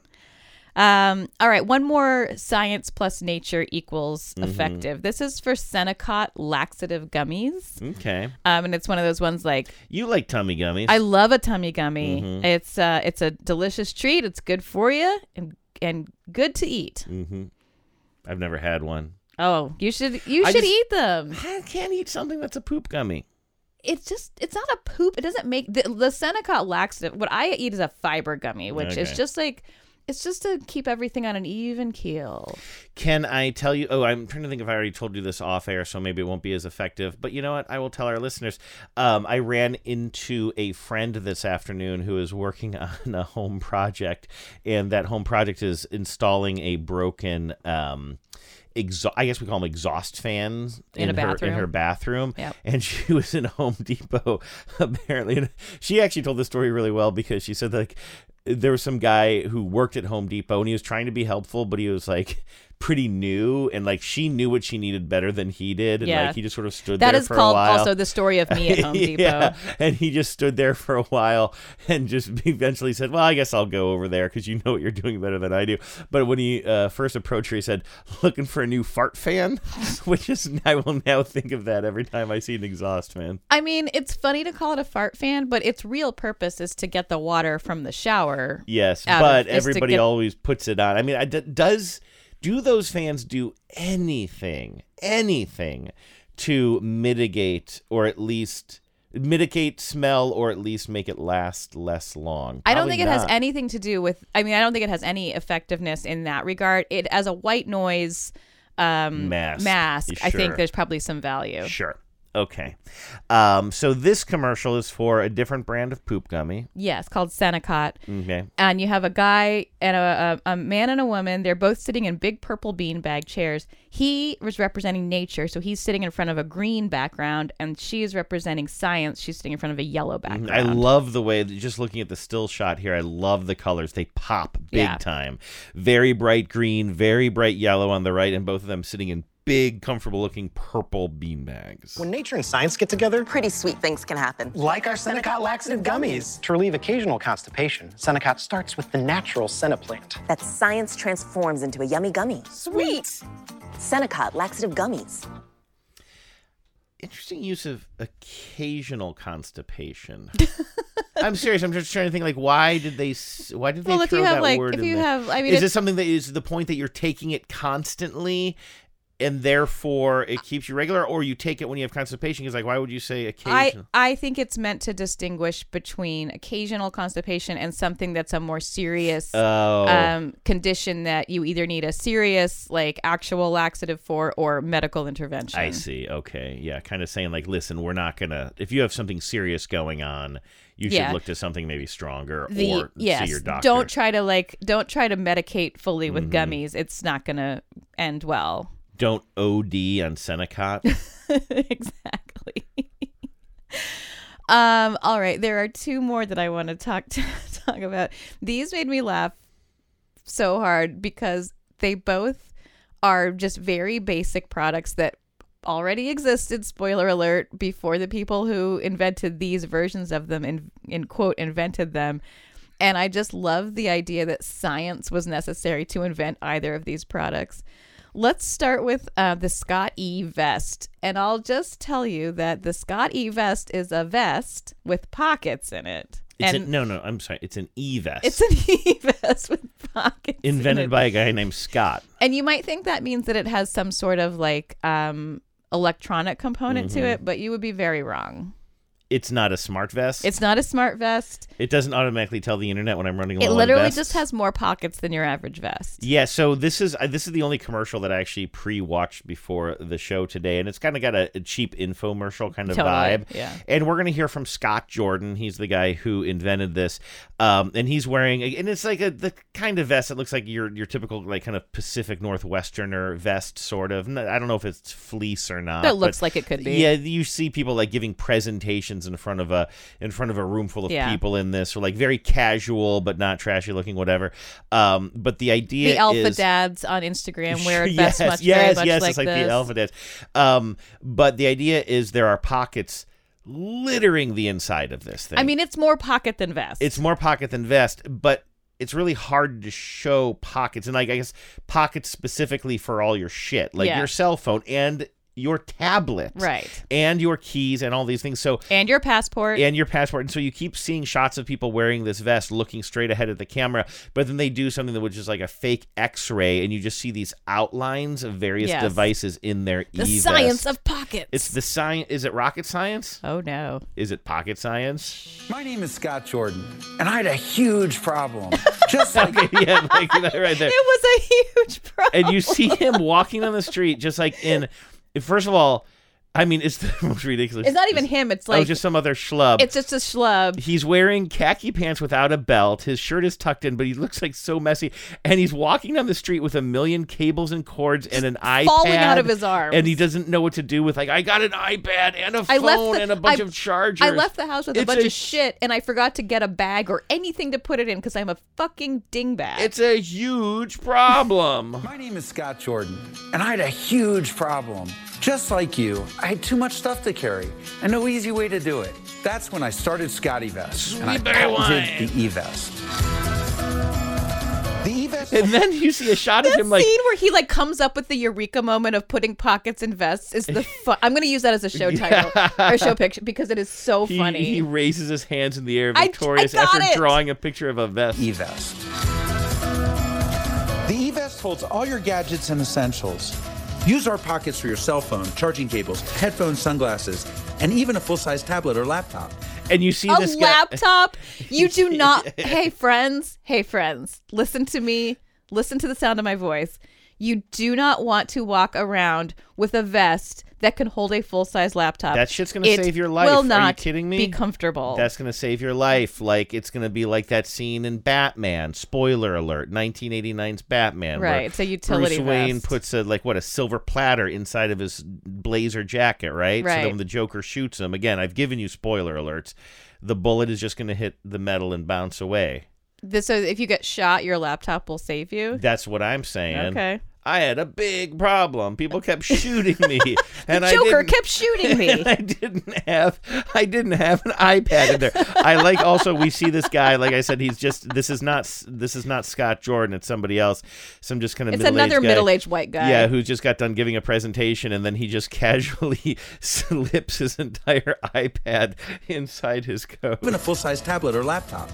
Um, all right, one more science plus nature equals Mhm. effective. This is for Senokot laxative gummies. Okay. Um, and it's one of those ones like You like tummy gummies. I love a tummy gummy. Mhm. It's uh, it's a delicious treat. It's good for you and and good to eat. hmm I've never had one. Oh, you should you I should just- eat them. I can't eat something that's a poop gummy. It's just it's not a poop. It doesn't make the, the Senokot laxative. What I eat is a fiber gummy, which is just like it's just to keep everything on an even keel. Can I tell you? Oh, I'm trying to think if I already told you this off air, so maybe it won't be as effective. But you know what? I will tell our listeners. Um, I ran into a friend this afternoon who is working on a home project, and that home project is installing a broken. Um, Exha- I guess we call them exhaust fans In a her in bathroom. her bathroom, Yep. and she was in Home Depot apparently. And she actually told the story really well because she said like there was some guy who worked at Home Depot and he was trying to be helpful, but he was like pretty new and like she knew what she needed better than he did and Yeah. like he just sort of stood That there is for called a while. also the story of me at Home Depot. yeah, and he just stood there for a while and just eventually said, "Well, I guess I'll go over there because you know what you're doing better than I do." But when he uh, first approached her, he said, "Looking for a new fart fan," which is I will now think of that every time I see an exhaust fan. I mean, it's funny to call it a fart fan, but its real purpose is to get the water from the shower. Yes, but of- is to everybody get- always puts it on. I mean, I, d- does do those fans do anything, anything to mitigate or at least mitigate smell or at least make it last less long? I don't Probably think it has anything to do with. I mean, I don't think it has any effectiveness in that regard. It as a white noise um, Mask. mask, I think there's probably some value. Sure. Okay. Um, so this commercial is for a different brand of poop gummy. Yes, called Senokot. Okay. And you have a guy and a, a, a man and a woman. They're both sitting in big purple beanbag chairs. He was representing nature, so he's sitting in front of a green background, and she is representing science. She's sitting in front of a yellow background. I love the way that just looking at the still shot here. I love the colors; they pop big Yeah. time. Very bright green, very bright yellow on the right, and both of them sitting in big, comfortable-looking purple beanbags. When nature and science get together, Pretty sweet things can happen. like our Senokot laxative gummies. To relieve occasional constipation, Senokot starts with the natural Senna plant. That science transforms into a yummy gummy. Sweet! Senokot laxative gummies. Interesting use of occasional constipation. I'm serious. I'm just trying to think like why did they why did they Well, if throw you have, that like- word if in you there? have- I mean, is if- this something that is the point that you're taking it constantly and therefore it keeps you regular or you take it when you have constipation because like why would you say occasional I I think it's meant to distinguish between occasional constipation and something that's a more serious Oh. um, condition that you either need a serious, like actual laxative for or medical intervention. I see. Okay. Yeah. Kind of saying like, listen, we're not gonna. If you have something serious going on, you should Yeah. look to something maybe stronger The, or yes, see your doctor. don't try to like don't try to medicate fully with Mhm. gummies. It's not to end well. Don't OD on Senokot. exactly. um. All right. There are two more that I want to talk to talk about. These made me laugh so hard because they both are just very basic products that already existed spoiler alert before the people who invented these versions of them in in quote invented them and i just love the idea that science was necessary to invent either of these products let's start with uh, the scott e vest and i'll just tell you that the scott e vest is a vest with pockets in it It's and an, no, no. I'm sorry. It's an E vest. it's an e vest with pockets in invented it. by a guy named Scott. And you might think that means that it has some sort of like um electronic component to Mhm. it, but you would be very wrong. It's not a smart vest. It's not a smart vest. it doesn't automatically tell the internet when I'm running. It literally just has more pockets than your average vest. Yeah, so this is uh, this is the only commercial that I actually pre-watched before the show today, and it's kind of got a, a cheap infomercial kind of Totally, vibe. yeah. And we're gonna hear from Scott Jordan. He's the guy who invented this, um, and he's wearing and it's like a the kind of vest that looks like your your typical like kind of Pacific Northwesterner vest, sort of. I don't know if it's fleece or not. It looks like it could be. Yeah, you see people like giving presentations in front of a in front of a room full of Yeah. people in this, or like very casual but not trashy looking, whatever. Um, but the idea The alpha is, dads on Instagram wear a yes, vest much yes, very much yes, like it's like this. the alpha dads. Um, but the idea is there are pockets littering the inside of this thing. I mean, it's more pocket than vest. it's more pocket than vest, but it's really hard to show pockets and like I guess pockets specifically for all your shit, like Yeah. your cell phone and your tablet, Right. and your keys and all these things. So and your passport. and your passport. And so you keep seeing shots of people wearing this vest looking straight ahead at the camera, but then they do something that which is like a fake x-ray and you just see these outlines of various Yes. devices in their the e-vest. science of pockets. It's the science is it rocket science? Oh no. Is it pocket science? My name is Scott Jordan, and I had a huge problem. Just like yeah, like that right there. It was a huge problem. and you see him walking on the street just like in first of all I mean, it's the most ridiculous. It's not even him. It's like oh, like just some other schlub. It's just a schlub. He's wearing khaki pants without a belt. His shirt is tucked in, but he looks like so messy. And he's walking down the street with a million cables and cords and an iPad falling out of his arms. And he doesn't know what to do with like I got an iPad and a I phone left the, and a bunch I, of chargers. I left the house with a bunch a of shit, and I forgot to get a bag or anything to put it in because I'm a fucking dingbat. It's a huge problem. My name is Scott Jordan, and I had a huge problem. Just like you, I had too much stuff to carry, and no easy way to do it. That's when I started Scotty Vest, and I Sweet patented the E-Vest. The E-Vest. And then you see a shot of him like the scene where he like comes up with the eureka moment of putting pockets in vests is the fun. I'm going to use that as a show title or show picture because it is so he, funny. he raises his hands in the air I- I victorious after it. drawing a picture of a vest. E-Vest. The E-Vest holds all your gadgets and essentials. Use our pockets for your cell phone, charging cables, headphones, sunglasses, and even a full-size tablet or laptop. And you see a this guy- laptop. You do not. hey, friends. Hey, friends. Listen to me. Listen to the sound of my voice. You do not want to walk around with a vest that can hold a full size laptop. That shit's gonna It save your life. Will Are you not kidding me? Be comfortable. That's gonna save your life. Like it's gonna be like that scene in Batman. Spoiler alert: 1989's Batman. Right, it's a utility Bruce Wayne vest. puts a like what a silver platter inside of his blazer jacket, right? So Right. then when the Joker shoots him, again, I've given you spoiler alerts. The bullet is just gonna hit the metal and bounce away. This, so if you get shot, your laptop will save you. That's what I'm saying. Okay. I had a big problem. People kept shooting me, and I Joker didn't- kept shooting me. and I didn't have I didn't have an iPad in there. I like also we see this guy like I said he's just this is not this is not Scott Jordan it's somebody else some just kind of It's middle-aged another guy. middle-aged white guy. yeah who just got done giving a presentation and then he just casually slips his entire iPad inside his coat. Even a full-size tablet or laptop.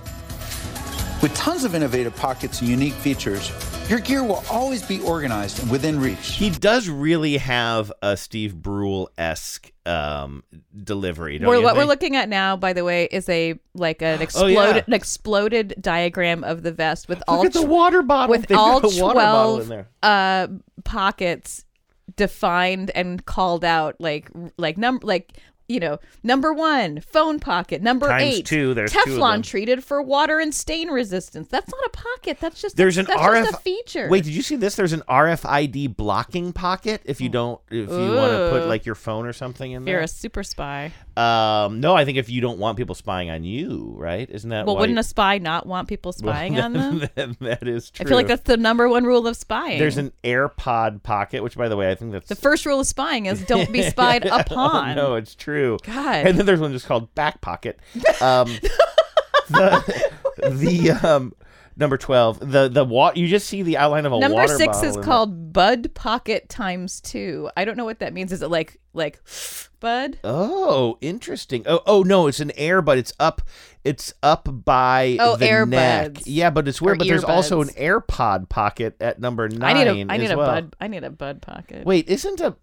With tons of innovative pockets and unique features, your gear will always be organized and within reach. He does really have a Steve Brule esque um, delivery. Don't We're, you what we're looking at now, by the way, is a like an Oh, exploded yeah. an exploded diagram of the vest with Look all at the tw- water bottle. with They've all got a water bottle in twelve there. uh pockets defined and called out like like number like you know number one phone pocket number Times eight two, there's two Teflon them. treated for water and stain resistance. That's not a pocket. That's just There's an that's RF a feature. Wait, did you see this? There's an RFID blocking pocket if you hmm. don't if you want to put like your phone or something in there, you're a super spy. Um, no, I think if you don't want people spying on you, right? Isn't that Well, wouldn't a spy not want people Well, spying on them? that- that is true. I feel like that's the number one rule of spying. There's an AirPod pocket, which by the way, I think that's The first rule of spying is don't be spied upon. no, it's true. God. And then there's one just called back pocket. Um, the the um, number twelve. The the wa- You just see the outline of a Number water six is called Bud Pocket times two. I don't know what that means. Is it like like Bud? Oh, interesting. Oh, oh no, it's an air, but it's up. It's up by Oh, the neck. Yeah, but it's weird. Or But there's also an. AirPod pocket at number nine. I need a I need a well. Bud I need a Bud Pocket. Wait, isn't a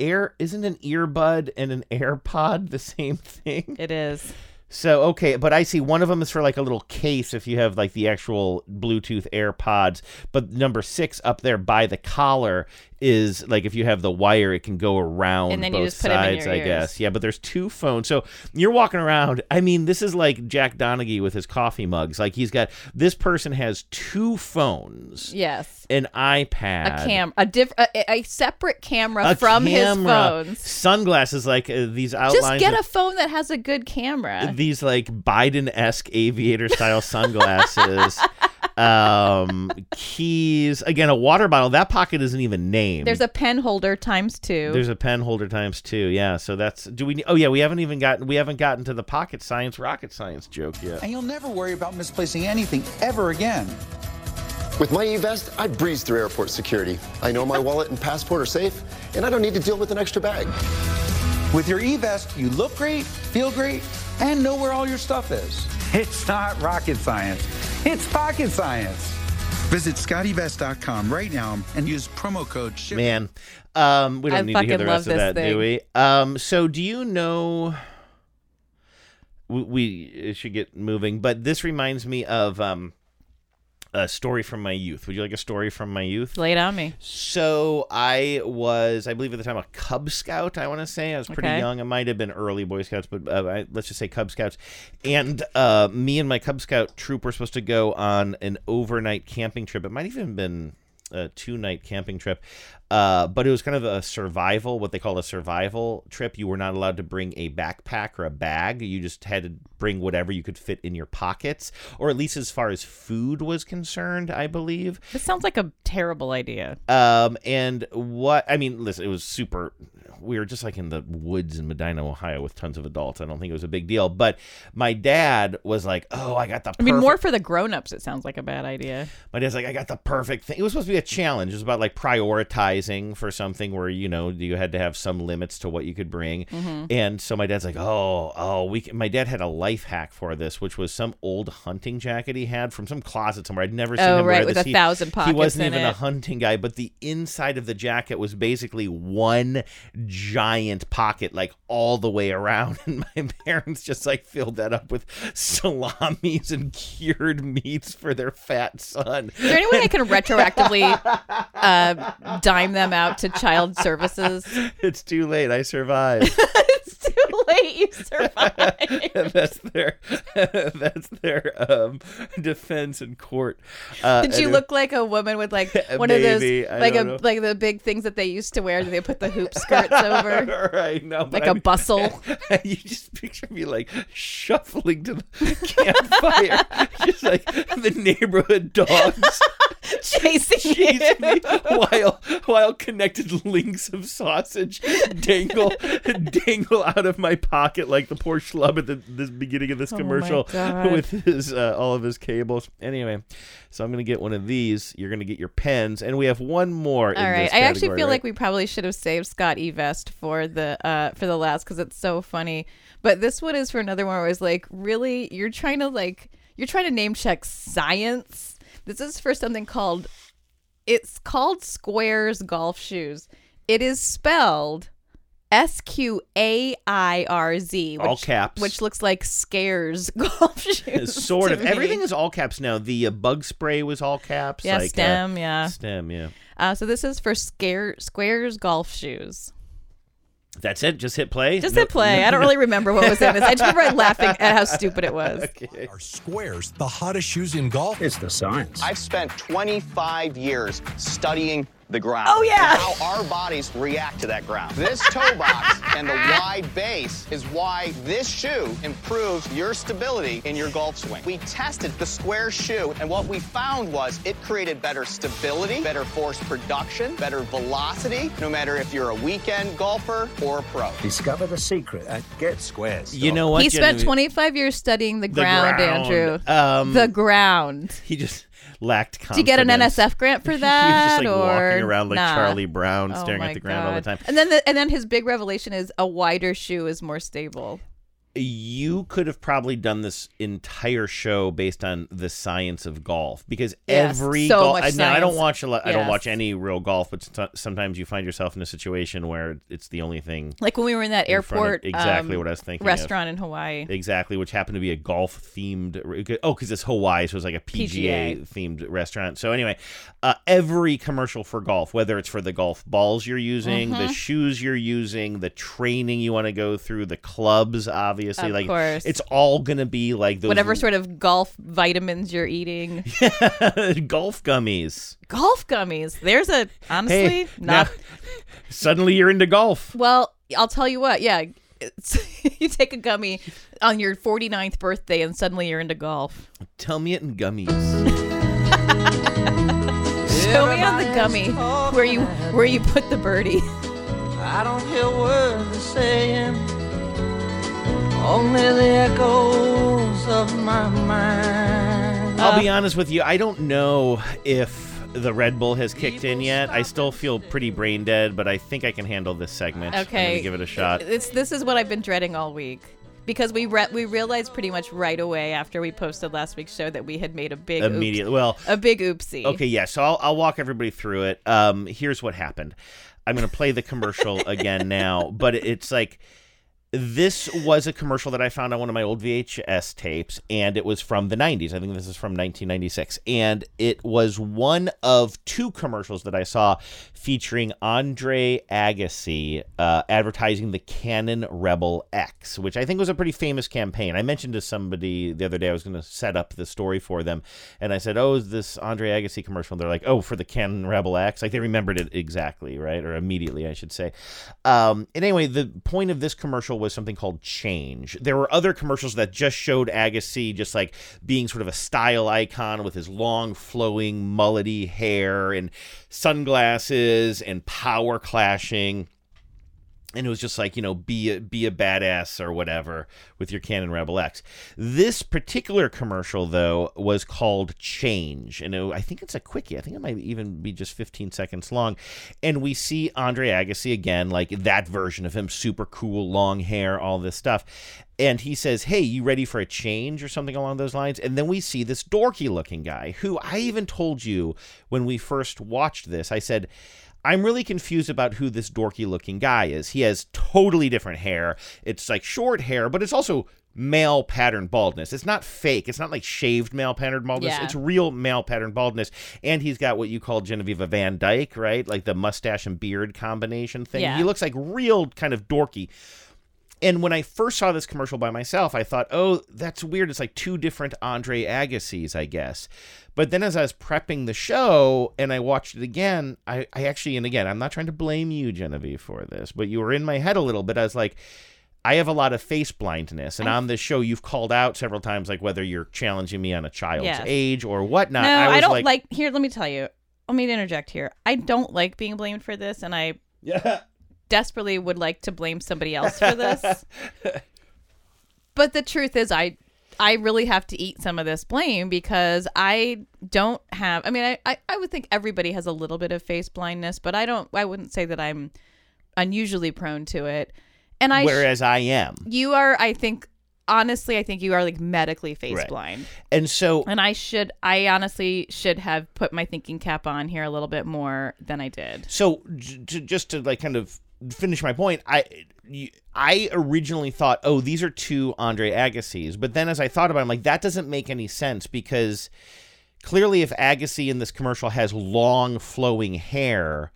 air isn't an earbud and an AirPod the same thing? It is. So okay, but I see one of them is for like a little case if you have like the actual Bluetooth AirPods, but number six up there by the collar is like if you have the wire, it can go around And then you both just put 'em in sides. your I ears. guess yeah, but there's two phones, so you're walking around. I mean, this is like Jack Donaghy with his coffee mugs. Like he's got this person has two phones, Yes. an iPad, A cam a diff a, a separate camera a from camera, his phones. sunglasses, like uh, these outlines. Just get of- a phone that has a good camera. these like Biden esque aviator style sunglasses, um, keys. Again, a water bottle. That pocket isn't even named. There's a pen holder times two. There's a pen holder times two. Yeah. So that's. Do we? Oh yeah. We haven't even gotten. We haven't gotten to the pocket science rocket science joke yet. And you'll never worry about misplacing anything ever again. With my eVest, I breeze through airport security. I know my wallet and passport are safe, and I don't need to deal with an extra bag. With your eVest, you look great, feel great, and know where all your stuff is. It's not rocket science. It's pocket science. Visit scottevest.com right now and use promo code SHIP. Man, um, we don't I need to hear the rest of that, thing. do we? Um, so do you know? We, we should get moving, but this reminds me of um, a story from my youth. Would you like a story from my youth? Lay it on me. So I was, I believe at the time, a Cub Scout. I want to say I was pretty Okay. young. It might have been early Boy Scouts, but uh, I, let's just say Cub Scouts. And uh, me and my Cub Scout troop were supposed to go on an overnight camping trip. It might even been a two night camping trip. Uh, but it was kind of a survival, what they call a survival trip. You were not allowed to bring a backpack or a bag. You just had to bring whatever you could fit in your pockets, or at least as far as food was concerned, I believe. This sounds like a terrible idea. Um, and what I mean, listen, it was super. We were just like in the woods in Medina, Ohio, with tons of adults. I don't think it was a big deal. But my dad was like, "Oh, I got the." I mean, more for the grown-ups. It sounds like a bad idea. my dad's like, I got the perfect thing. It was supposed to be a challenge. It was about like prioritizing for something where you know you had to have some limits to what you could bring. Mhm. And so my dad's like, oh, oh, we. Can, my dad had a life hack for this, which was some old hunting jacket he had from some closet somewhere. I'd never seen Oh, him right, wear with this. a He- thousand He wasn't even a hunting guy, but the inside of the jacket was basically one giant pocket, like all the way around. And my parents just like filled that up with salamis and cured meats for their fat son. Is there any way I can retroactively uh, dime them out to child services? It's too late. I survived. it's too late. You survived. that's their that's their um, defense in court. Uh, Did you look like a woman with like one Maybe, of those like a know. like the big things that they used to wear? Do they put the hoop skirts over? right? No, like I a mean- bustle. you just picture me like shuffling to the campfire, just like the neighborhood dogs chasing, chasing me while while connected links of sausage dangle dangle out of my pocket like the poor schlub at the this beginning of this Oh commercial with his uh, all of his cables. Anyway, so I'm gonna get one of these. You're gonna get your pens, and we have one more. All right. I actually feel like we probably should have saved Scott For the uh for the last because it's so funny. But this one is for another one where I was like, really, you're trying to like you're trying to name check science. This is for something called it's called Sqairz golf shoes. It is spelled S Q A I R Z, All which- caps. which looks like scares golf shoes. sort of me. everything is all caps now. The uh, bug spray was all caps. Yeah, like, uh, stem, yeah. stem, yeah. Uh, so this is for scare squares golf shoes. That's it. Just hit play. Just No- hit play. no- I don't really remember what was in this. I just remember laughing at how stupid it was. Are Sqairz the hottest shoes in golf? It's the science. I've spent 25 years studying the ground. Oh, yeah. How our bodies react to that ground. This toe box and the wide base is why this shoe improves your stability in your golf swing. We tested the square shoe, and what we found was it created better stability, better force production, better velocity, no matter if you're a weekend golfer or a pro. Discover the secret at Get Sqairz. You know what? He spent Genevieve? 25 years studying the The ground, ground. Andrew. Um, the ground. He just lacked Did you get an. NSF grant for he was that? just like or walking around like nah? Charlie Brown, Oh staring my at the ground all the God. time. And then, the, and then his big revelation is a wider shoe is more stable. You could have probably done this entire show based on the science of golf because Yes, every so golf. now I don't watch a lot. I don't watch any real golf, but sometimes you find yourself in a situation where it's the only thing. Like when we were in that in front of- airport exactly um, what I was thinking. of. restaurant in Hawaii. Exactly, which happened to be a golf themed. Oh, because it's Hawaii, so it was like a PGA, PGA. themed restaurant. So anyway, uh, every commercial for golf, whether it's for the golf balls you're using, the Mhm. shoes you're using, the training you want to go through, the clubs, obviously, Of like course. it's all gonna be like those Whatever sort of golf vitamins you're eating. golf gummies. golf gummies. There's a honestly Hey, not now, suddenly you're into golf. Well, I'll tell you what. Yeah, it's, you take a gummy on your 49th birthday, and suddenly you're into golf. Tell me it in gummies. Show me on the gummy where you where you put the birdie. I don't hear words they're saying, only the echoes of my mind. I'll be honest with you. I don't know if the Red Bull has kicked in yet. I still feel pretty brain dead, but I think I can handle this segment. Okay, I'm Okay, gonna give it a shot. It's this is what I've been dreading all week because we re- we realized pretty much right away after we posted last week's show that we had made a big oops- Immediately. Well, a big oopsie. Okay, yeah. So I'll, I'll walk everybody through it. Um, here's what happened. I'm going to play the commercial again now, but it's like this was a commercial that I found on one of my old VHS tapes, and it was from the 90s. I think this is from 1996. And it was one of two commercials that I saw featuring Andre Agassi uh, advertising the Canon Rebel X, which I think was a pretty famous campaign. I mentioned to somebody the other day I was going to set up the story for them, and I said, "Oh, is this Andre Agassi commercial?" And they're like, "Oh, for the Canon Rebel X." Like they remembered it exactly, right, or immediately, I should say. Um, and anyway, the point of this commercial was something called Change. There were other commercials that just showed Agassi just like being sort of a style icon with his long, flowing, mullety hair and sunglasses and power clashing and it was just like you know be a be a badass or whatever with your Canon Rebel X. This particular commercial though was called Change, and it, I think it's a quickie. I think it might even be just 15 seconds long, and we see Andre Agassi again, like that version of him, super cool, long hair, all this stuff. And he says, Hey, you ready for a change or something along those lines? And then we see this dorky looking guy who I even told you when we first watched this, I said, I'm really confused about who this dorky looking guy is. He has totally different hair. It's like short hair, but it's also male pattern baldness. It's not fake. It's not like shaved male pattern baldness. Yeah. It's real male pattern baldness. And he's got what you call Genevieve Van Dyke, right? Like the mustache and beard combination thing. Yeah. He looks like real kind of dorky. And when I first saw this commercial by myself, I thought, oh, that's weird. It's like two different Andre Agassis, I guess. But then as I was prepping the show and I watched it again, I, I actually, and again, I'm not trying to blame you, Genevieve, for this, but you were in my head a little bit. I was like, I have a lot of face blindness. And on this show, you've called out several times, like whether you're challenging me on a child's Yes. age or whatnot. No, I, I, don't like, like, Here, let me tell you. Let me interject here. I don't like being blamed for this, and I yeah. Desperately would like to blame somebody else for this. but the truth is, I I really have to eat some of this blame because I don't have. I mean, I, I I would think everybody has a little bit of face blindness, but I don't. I wouldn't say that I'm unusually prone to it. And I whereas I am. you are. I think honestly, I think you are like medically face Right. blind. And so And I should, I honestly should have put my thinking cap on here a little bit more than I did. So j- just to like kind of finish my point, I I originally thought, oh, these are two Andre Agassis, but then as I thought about, it, I'm like, that doesn't make any sense because clearly, if Agassi in this commercial has long flowing hair.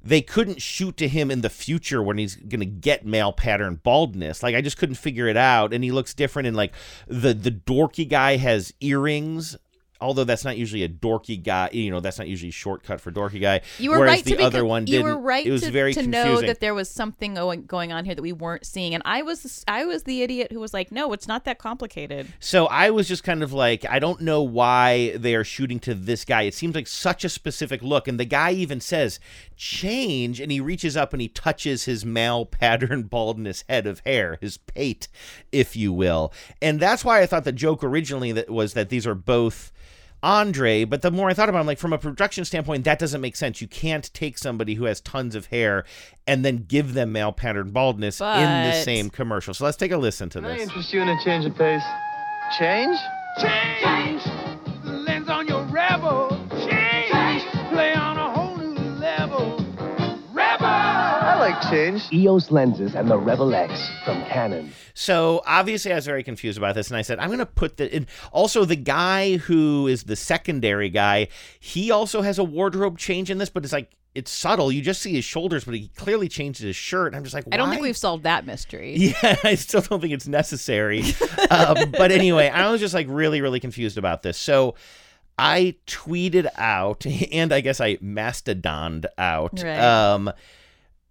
They couldn't shoot to him in the future when he's gonna get male pattern baldness. Like I just couldn't figure it out, and he looks different. And like the the dorky guy has earrings, although that's not usually a dorky guy. You know, that's not usually a shortcut for dorky guy. You were right the to other one You didn't. were right It was to, very to know that there was something going going on here that we weren't seeing, and I was I was the idiot who was like, no, it's not that complicated. So I was just kind of like, I don't know why they are shooting to this guy. It seems like such a specific look. And the guy even says, change. And he reaches up and he touches his male pattern baldness head of hair, his pate, if you will. And that's why I thought the joke originally that was that these are both. Andre, but the more I thought about it, I'm like, from a production standpoint, that doesn't make sense. You can't take somebody who has tons of hair and then give them male pattern baldness in the same commercial. So let's take a listen to Can I this. interest you in a change of pace? Change? Change! The I change. EOS lenses and the Rebel X from Canon. So obviously, I was very confused about this, and I said, "I'm going to put the." In. Also, the guy who is the secondary guy, he also has a wardrobe change in this, but it's like it's subtle. You just see his shoulders, but he clearly changed his shirt. I'm just like, I don't think we've solved that mystery. Yeah, I still don't think it's necessary. um, but anyway, I was just like really, really confused about this. So I tweeted out, and I guess I mastodoned out. Right. Um,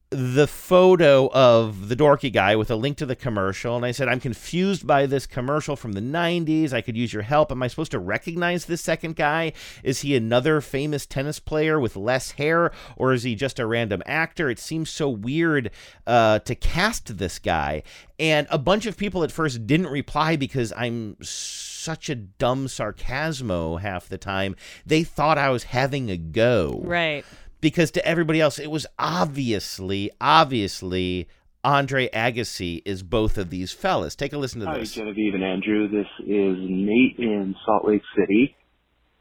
the photo of the dorky guy with a link to the commercial and I said I'm confused by this commercial from the 90s I could use your help. Am I supposed to recognize this second guy? Is he another famous tennis player with less hair or is he just a random actor? It seems so weird uh, to cast this guy. And a bunch of people at first didn't reply because I'm such a dumb sarcasmo half the time. They thought I was having a go. Right. Because to everybody else it was obviously obviously Andre Agassi is both of these fellas. Take a listen to Hi, this. Hi, Genevieve and Andrew. This is Nate in Salt Lake City.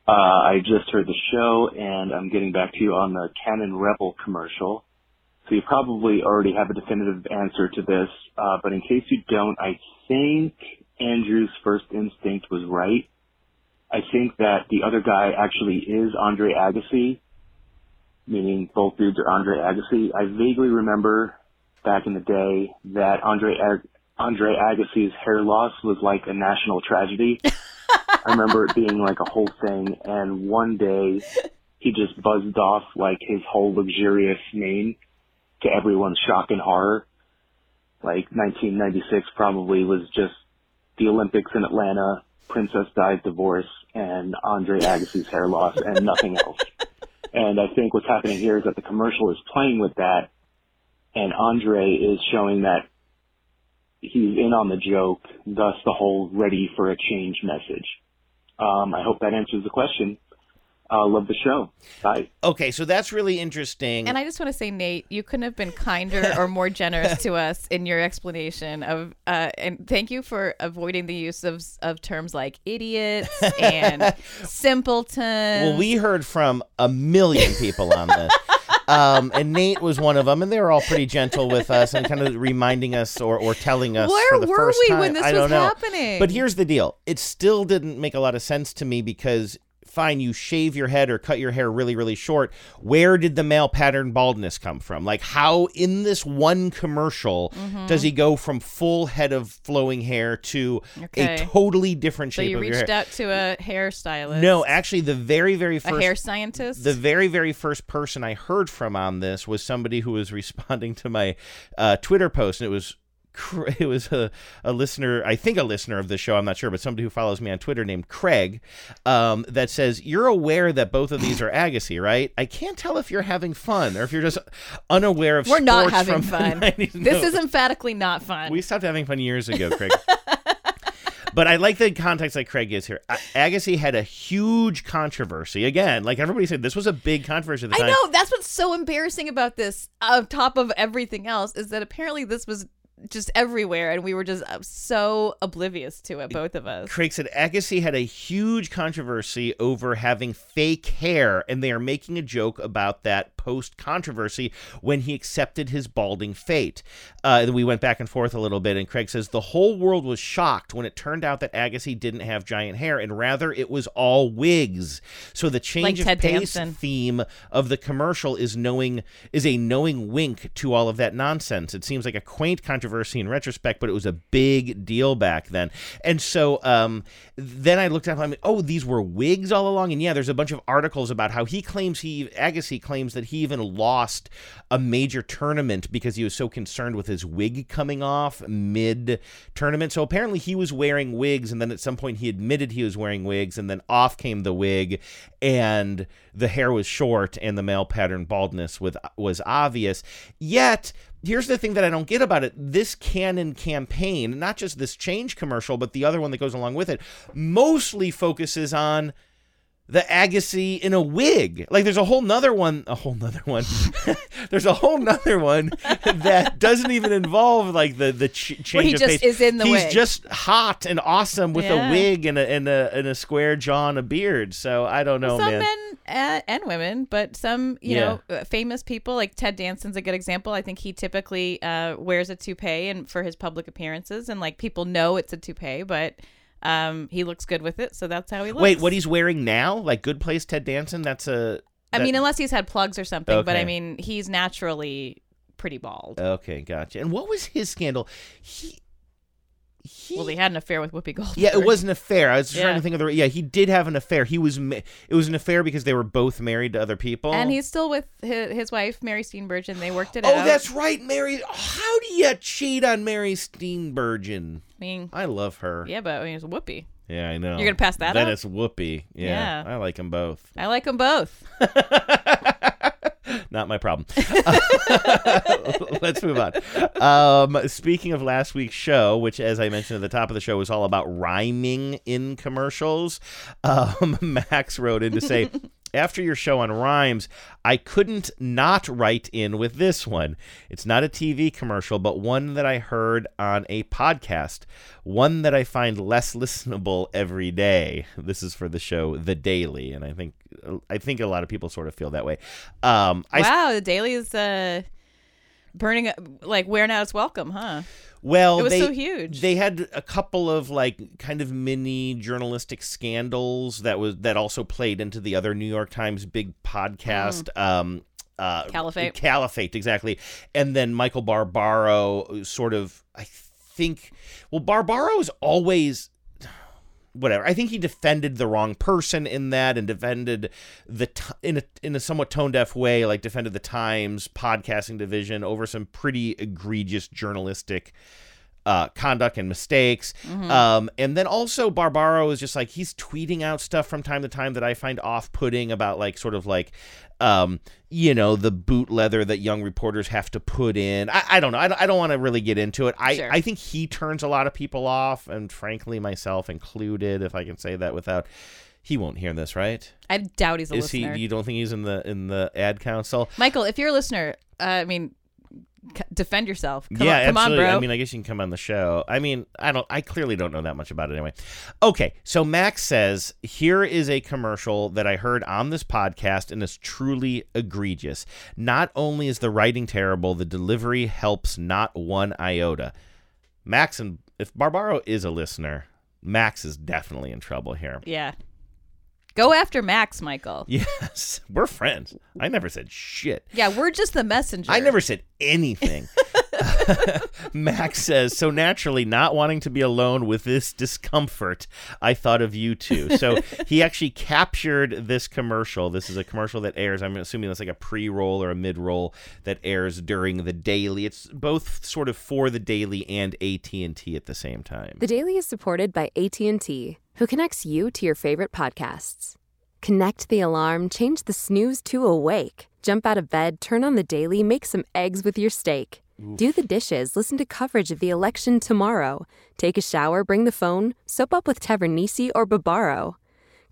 Uh, I just heard the show, and I'm getting back to you on the Canon Rebel commercial. So you probably already have a definitive answer to this, uh, but in case you don't, I think Andrew's first instinct was right. I think that the other guy actually is Andre Agassi, meaning both dudes are Andre Agassi. I vaguely remember back in the day that Andre Ag- Andre Agassi's hair loss was like a national tragedy. I remember it being like a whole thing, and one day he just buzzed off like his whole luxurious mane to everyone's shock and horror. Like 1996 probably was just the Olympics in Atlanta, Princess Di's divorce, and Andre Agassi's hair loss, and nothing else. And I think what's happening here is that the commercial is playing with that, and Andre is showing that he's in on the joke, thus the whole ready for a change message. Um, I hope that answers the question. Uh, love the show. Bye. Okay, so that's really interesting. And I just want to say, Nate, you couldn't have been kinder or more generous to us in your explanation of. Uh, and thank you for avoiding the use of of terms like idiots and simpleton. Well, we heard from a million people on this. Um, and Nate was one of them, and they were all pretty gentle with us and kind of reminding us or, or telling us Where for the were first we time. when this I don't was know. happening? But here's the deal: it still didn't make a lot of sense to me because. Fine, you shave your head or cut your hair really, really short. Where did the male pattern baldness come from? Like, how in this one commercial Mhm. does he go from full head of flowing hair to Okay. a totally different shape? so you of your reached out to a hairstylist. No, actually, the very, very a first hair scientist. the very, very first person I heard from on this was somebody who was responding to my uh, Twitter post, and it was it was a, a listener, I think a listener of the show, I'm not sure, but somebody who follows me on Twitter named Craig, um, that says, You're aware that both of these are Agassi, right? I can't tell if you're having fun or if you're just unaware of We're not having fun. This No. is emphatically not fun. We stopped having fun years ago, Craig. but I like the context that Craig gives here. Agassi had a huge controversy. Again, like everybody said, this was a big controversy at the I know that's what's so embarrassing about this. On top of everything else, is that apparently this was just everywhere, and we were just uh, so oblivious to it, both of us. Craig said Agassi had a huge controversy over having fake hair, and they are making a joke about that post controversy when he accepted his balding fate. Uh, we went back and forth a little bit, and Craig says the whole world was shocked when it turned out that Agassi didn't have giant hair, and rather it was all wigs. So the change Like of pace theme of the commercial is knowing is a knowing wink to all of that nonsense. It seems like a quaint controversy in retrospect, but it was a big deal back then. And so um, then I looked up. I'm like, oh, these were wigs all along. And yeah, there's a bunch of articles about how he claims he Agassi claims that he even lost a major tournament because he was so concerned with his wig coming off mid tournament. So apparently he was wearing wigs, and then at some point he admitted he was wearing wigs, and then off came the wig, and the hair was short, and the male pattern baldness with was obvious. Yet here's the thing that I don't get about it. This Canon campaign, not just this change commercial, but the other one that goes along with it, mostly focuses on the Agassi in a wig. Like there's a whole nother one, a whole nother one. there's a whole nother one that doesn't even involve like the the ch- change Where he of just pace. is in the He's wig. just hot and awesome with Yeah. a wig and a and a and a square jaw and a beard. So I don't know, some man. men and, and women, but some you Yeah. know uh, famous people like Ted Danson's a good example. I think he typically uh, wears a toupee and for his public appearances, and like people know it's a toupee, but um, he looks good with it, so that's how he looks. Wait, what he's wearing now? Like Good Place Ted Danson? That's a. I that- mean, unless he's had plugs or something, but I mean, he's naturally pretty bald. Okay, gotcha. And what was his scandal? He, well, he had an affair with Whoopi Goldberg. yeah, it was an affair. I was trying Yeah. to think of the. Yeah, he did have an affair. He was. ma- It was an affair because they were both married to other people. And he's still with his, his wife, Mary Steenburgen. They worked it Oh, out. Oh, that's right, Mary. How do you cheat on Mary Steenburgen? I mean, I love her. yeah, but I mean, it's Whoopi. Yeah, I know. You're gonna pass that Then up? it's Whoopi. Yeah, Yeah. I like them both. I like them both. Not my problem. Let's move on. Um, speaking of last week's show, which, as I mentioned at the top of the show, was all about rhyming in commercials, um, Max wrote in to say, After your show on rhymes, I couldn't not write in with this one. It's not a TV commercial, but one that I heard on a podcast, one that I find less listenable every day. This is for the show The Daily, and I think I think a lot of people sort of feel that way. Um, I wow, the Daily is uh, burning, like wearing out its welcome, huh? Well, It was they, so huge. They had a couple of like kind of mini journalistic scandals that was that also played into the other New York Times big podcast. Um, uh, Mm. Caliphate. Caliphate, exactly. And then Michael Barbaro, sort of, I think. Well, Barbaro is always whatever. I think he defended the wrong person in that, and defended the t- in a in a somewhat tone deaf way, like defended the Times podcasting division over some pretty egregious journalistic. Uh, conduct and mistakes. Mhm. Um, and then also Barbaro is just like he's tweeting out stuff from time to time that I find off putting about like sort of like um, you know, the boot leather that young reporters have to put in. I, I don't know. I don't, I don't want to really get into it. I, Sure. I think he turns a lot of people off, and frankly, myself included, if I can say that without. He won't hear this, right? I doubt he's a Is listener. he? You don't think he's in the in the ad council? Michael, if you're a listener, uh, I mean, c- defend yourself. Come yeah, on, come on, absolutely. bro. I mean, I guess you can come on the show. I mean, I don't. I clearly don't know that much about it anyway. Okay, so Max says here is a commercial that I heard on this podcast, and it's truly egregious. Not only is the writing terrible, the delivery helps not one iota. Max and if Barbaro is a listener, Max is definitely in trouble here. yeah. Go after Max, Michael. Yes, we're friends. I never said shit. Yeah, we're just the messenger. I never said anything. Max says, so naturally, not wanting to be alone with this discomfort, I thought of you two. So he actually captured this commercial. This is a commercial that airs, I'm assuming that's like a pre roll or a mid roll that airs during the daily. It's both sort of for the daily and AT&T at the same time. The Daily is supported by AT&T, who connects you to your favorite podcasts. Connect the alarm, change the snooze to awake. Jump out of bed, turn on the Daily, make some eggs with your steak. Do the dishes, listen to coverage of the election tomorrow. Take a shower, bring the phone, soap up with Tavernise or Barbaro.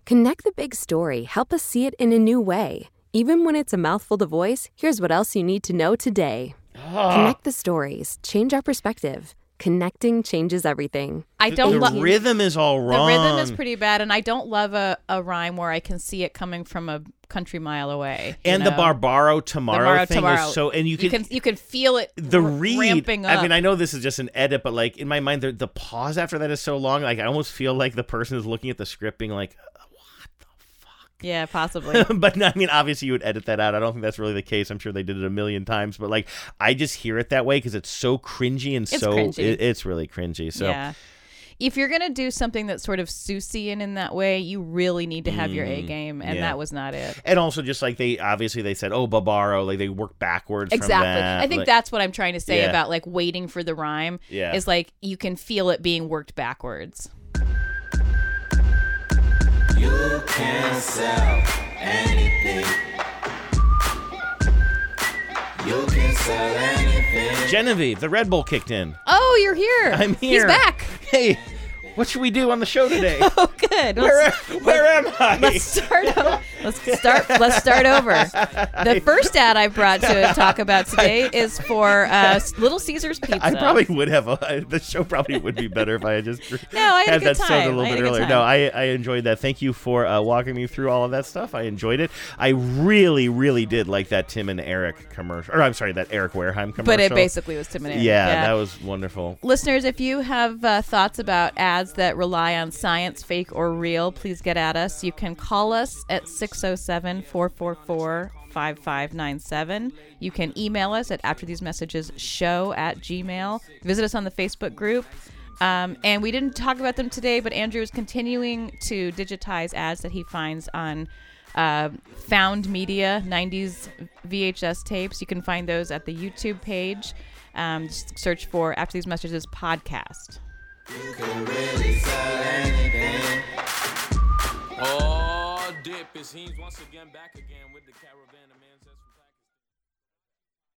Connect the big story, help us see it in a new way. Even when it's a mouthful to voice, here's what else you need to know today. Ah. Connect the stories, change our perspective. Connecting changes everything. I don't The love rhythm is all wrong. The rhythm is pretty bad, and I don't love a, a rhyme where I can see it coming from a country mile away. you And the? Barbaro tomorrow Barbaro thing tomorrow. is so, and you you can, can you can feel it the r- read. ramping up. I mean, I know this is just an edit, but like in my mind, the, the pause after that is so long. Like I almost feel like the person is looking at the script, being like, yeah, possibly. but I mean, obviously you would edit that out. I don't think that's really the case. I'm sure they did it a million times, but like I just hear it that way because it's so cringy and It's so cringy. It, it's really cringy. So yeah. If you're gonna do something that's sort of Seussian in that way, you really need to have your A Mm, game, and yeah. that was not it. and also just like they obviously they said, oh, Barbaro, like they work backwards. from Exactly. that. I think Like- that's what I'm trying to say Yeah. about like waiting for the rhyme. Yeah. Is like you can feel it being worked backwards. You can sell anything. You can sell anything. Genevieve, the Red Bull kicked in. Oh, you're here. I'm here. He's back. Hey, what should we do on the show today? Oh, good. Where, where am I? Let's start. o- Let's start. Let's start over. The first ad I brought to talk about today is for uh, Little Caesars Pizza. I probably would have. A, the show probably would be better if I had just No, I had a that time. a little I bit earlier. No, I, I enjoyed that. Thank you for uh, walking me through all of that stuff. I enjoyed it. I really, really did like that Tim and Eric commercial. Or I'm sorry, that Eric Wareheim commercial. But it basically was Tim and Eric, Yeah, yeah. that was wonderful. Listeners, if you have uh, thoughts about ads that rely on science, fake, or real, please get at us. You can call us at 607 444 5597. You can email us at after these messages show at gmail. Visit us on the Facebook group. Um, and we didn't talk about them today, but Andrew is continuing to digitize ads that he finds on uh, found media 90s VHS tapes. You can find those at the YouTube page. Um, just search for After These Messages podcast. You can really sell anything. Oh, dip is he's once again back again with the caravan.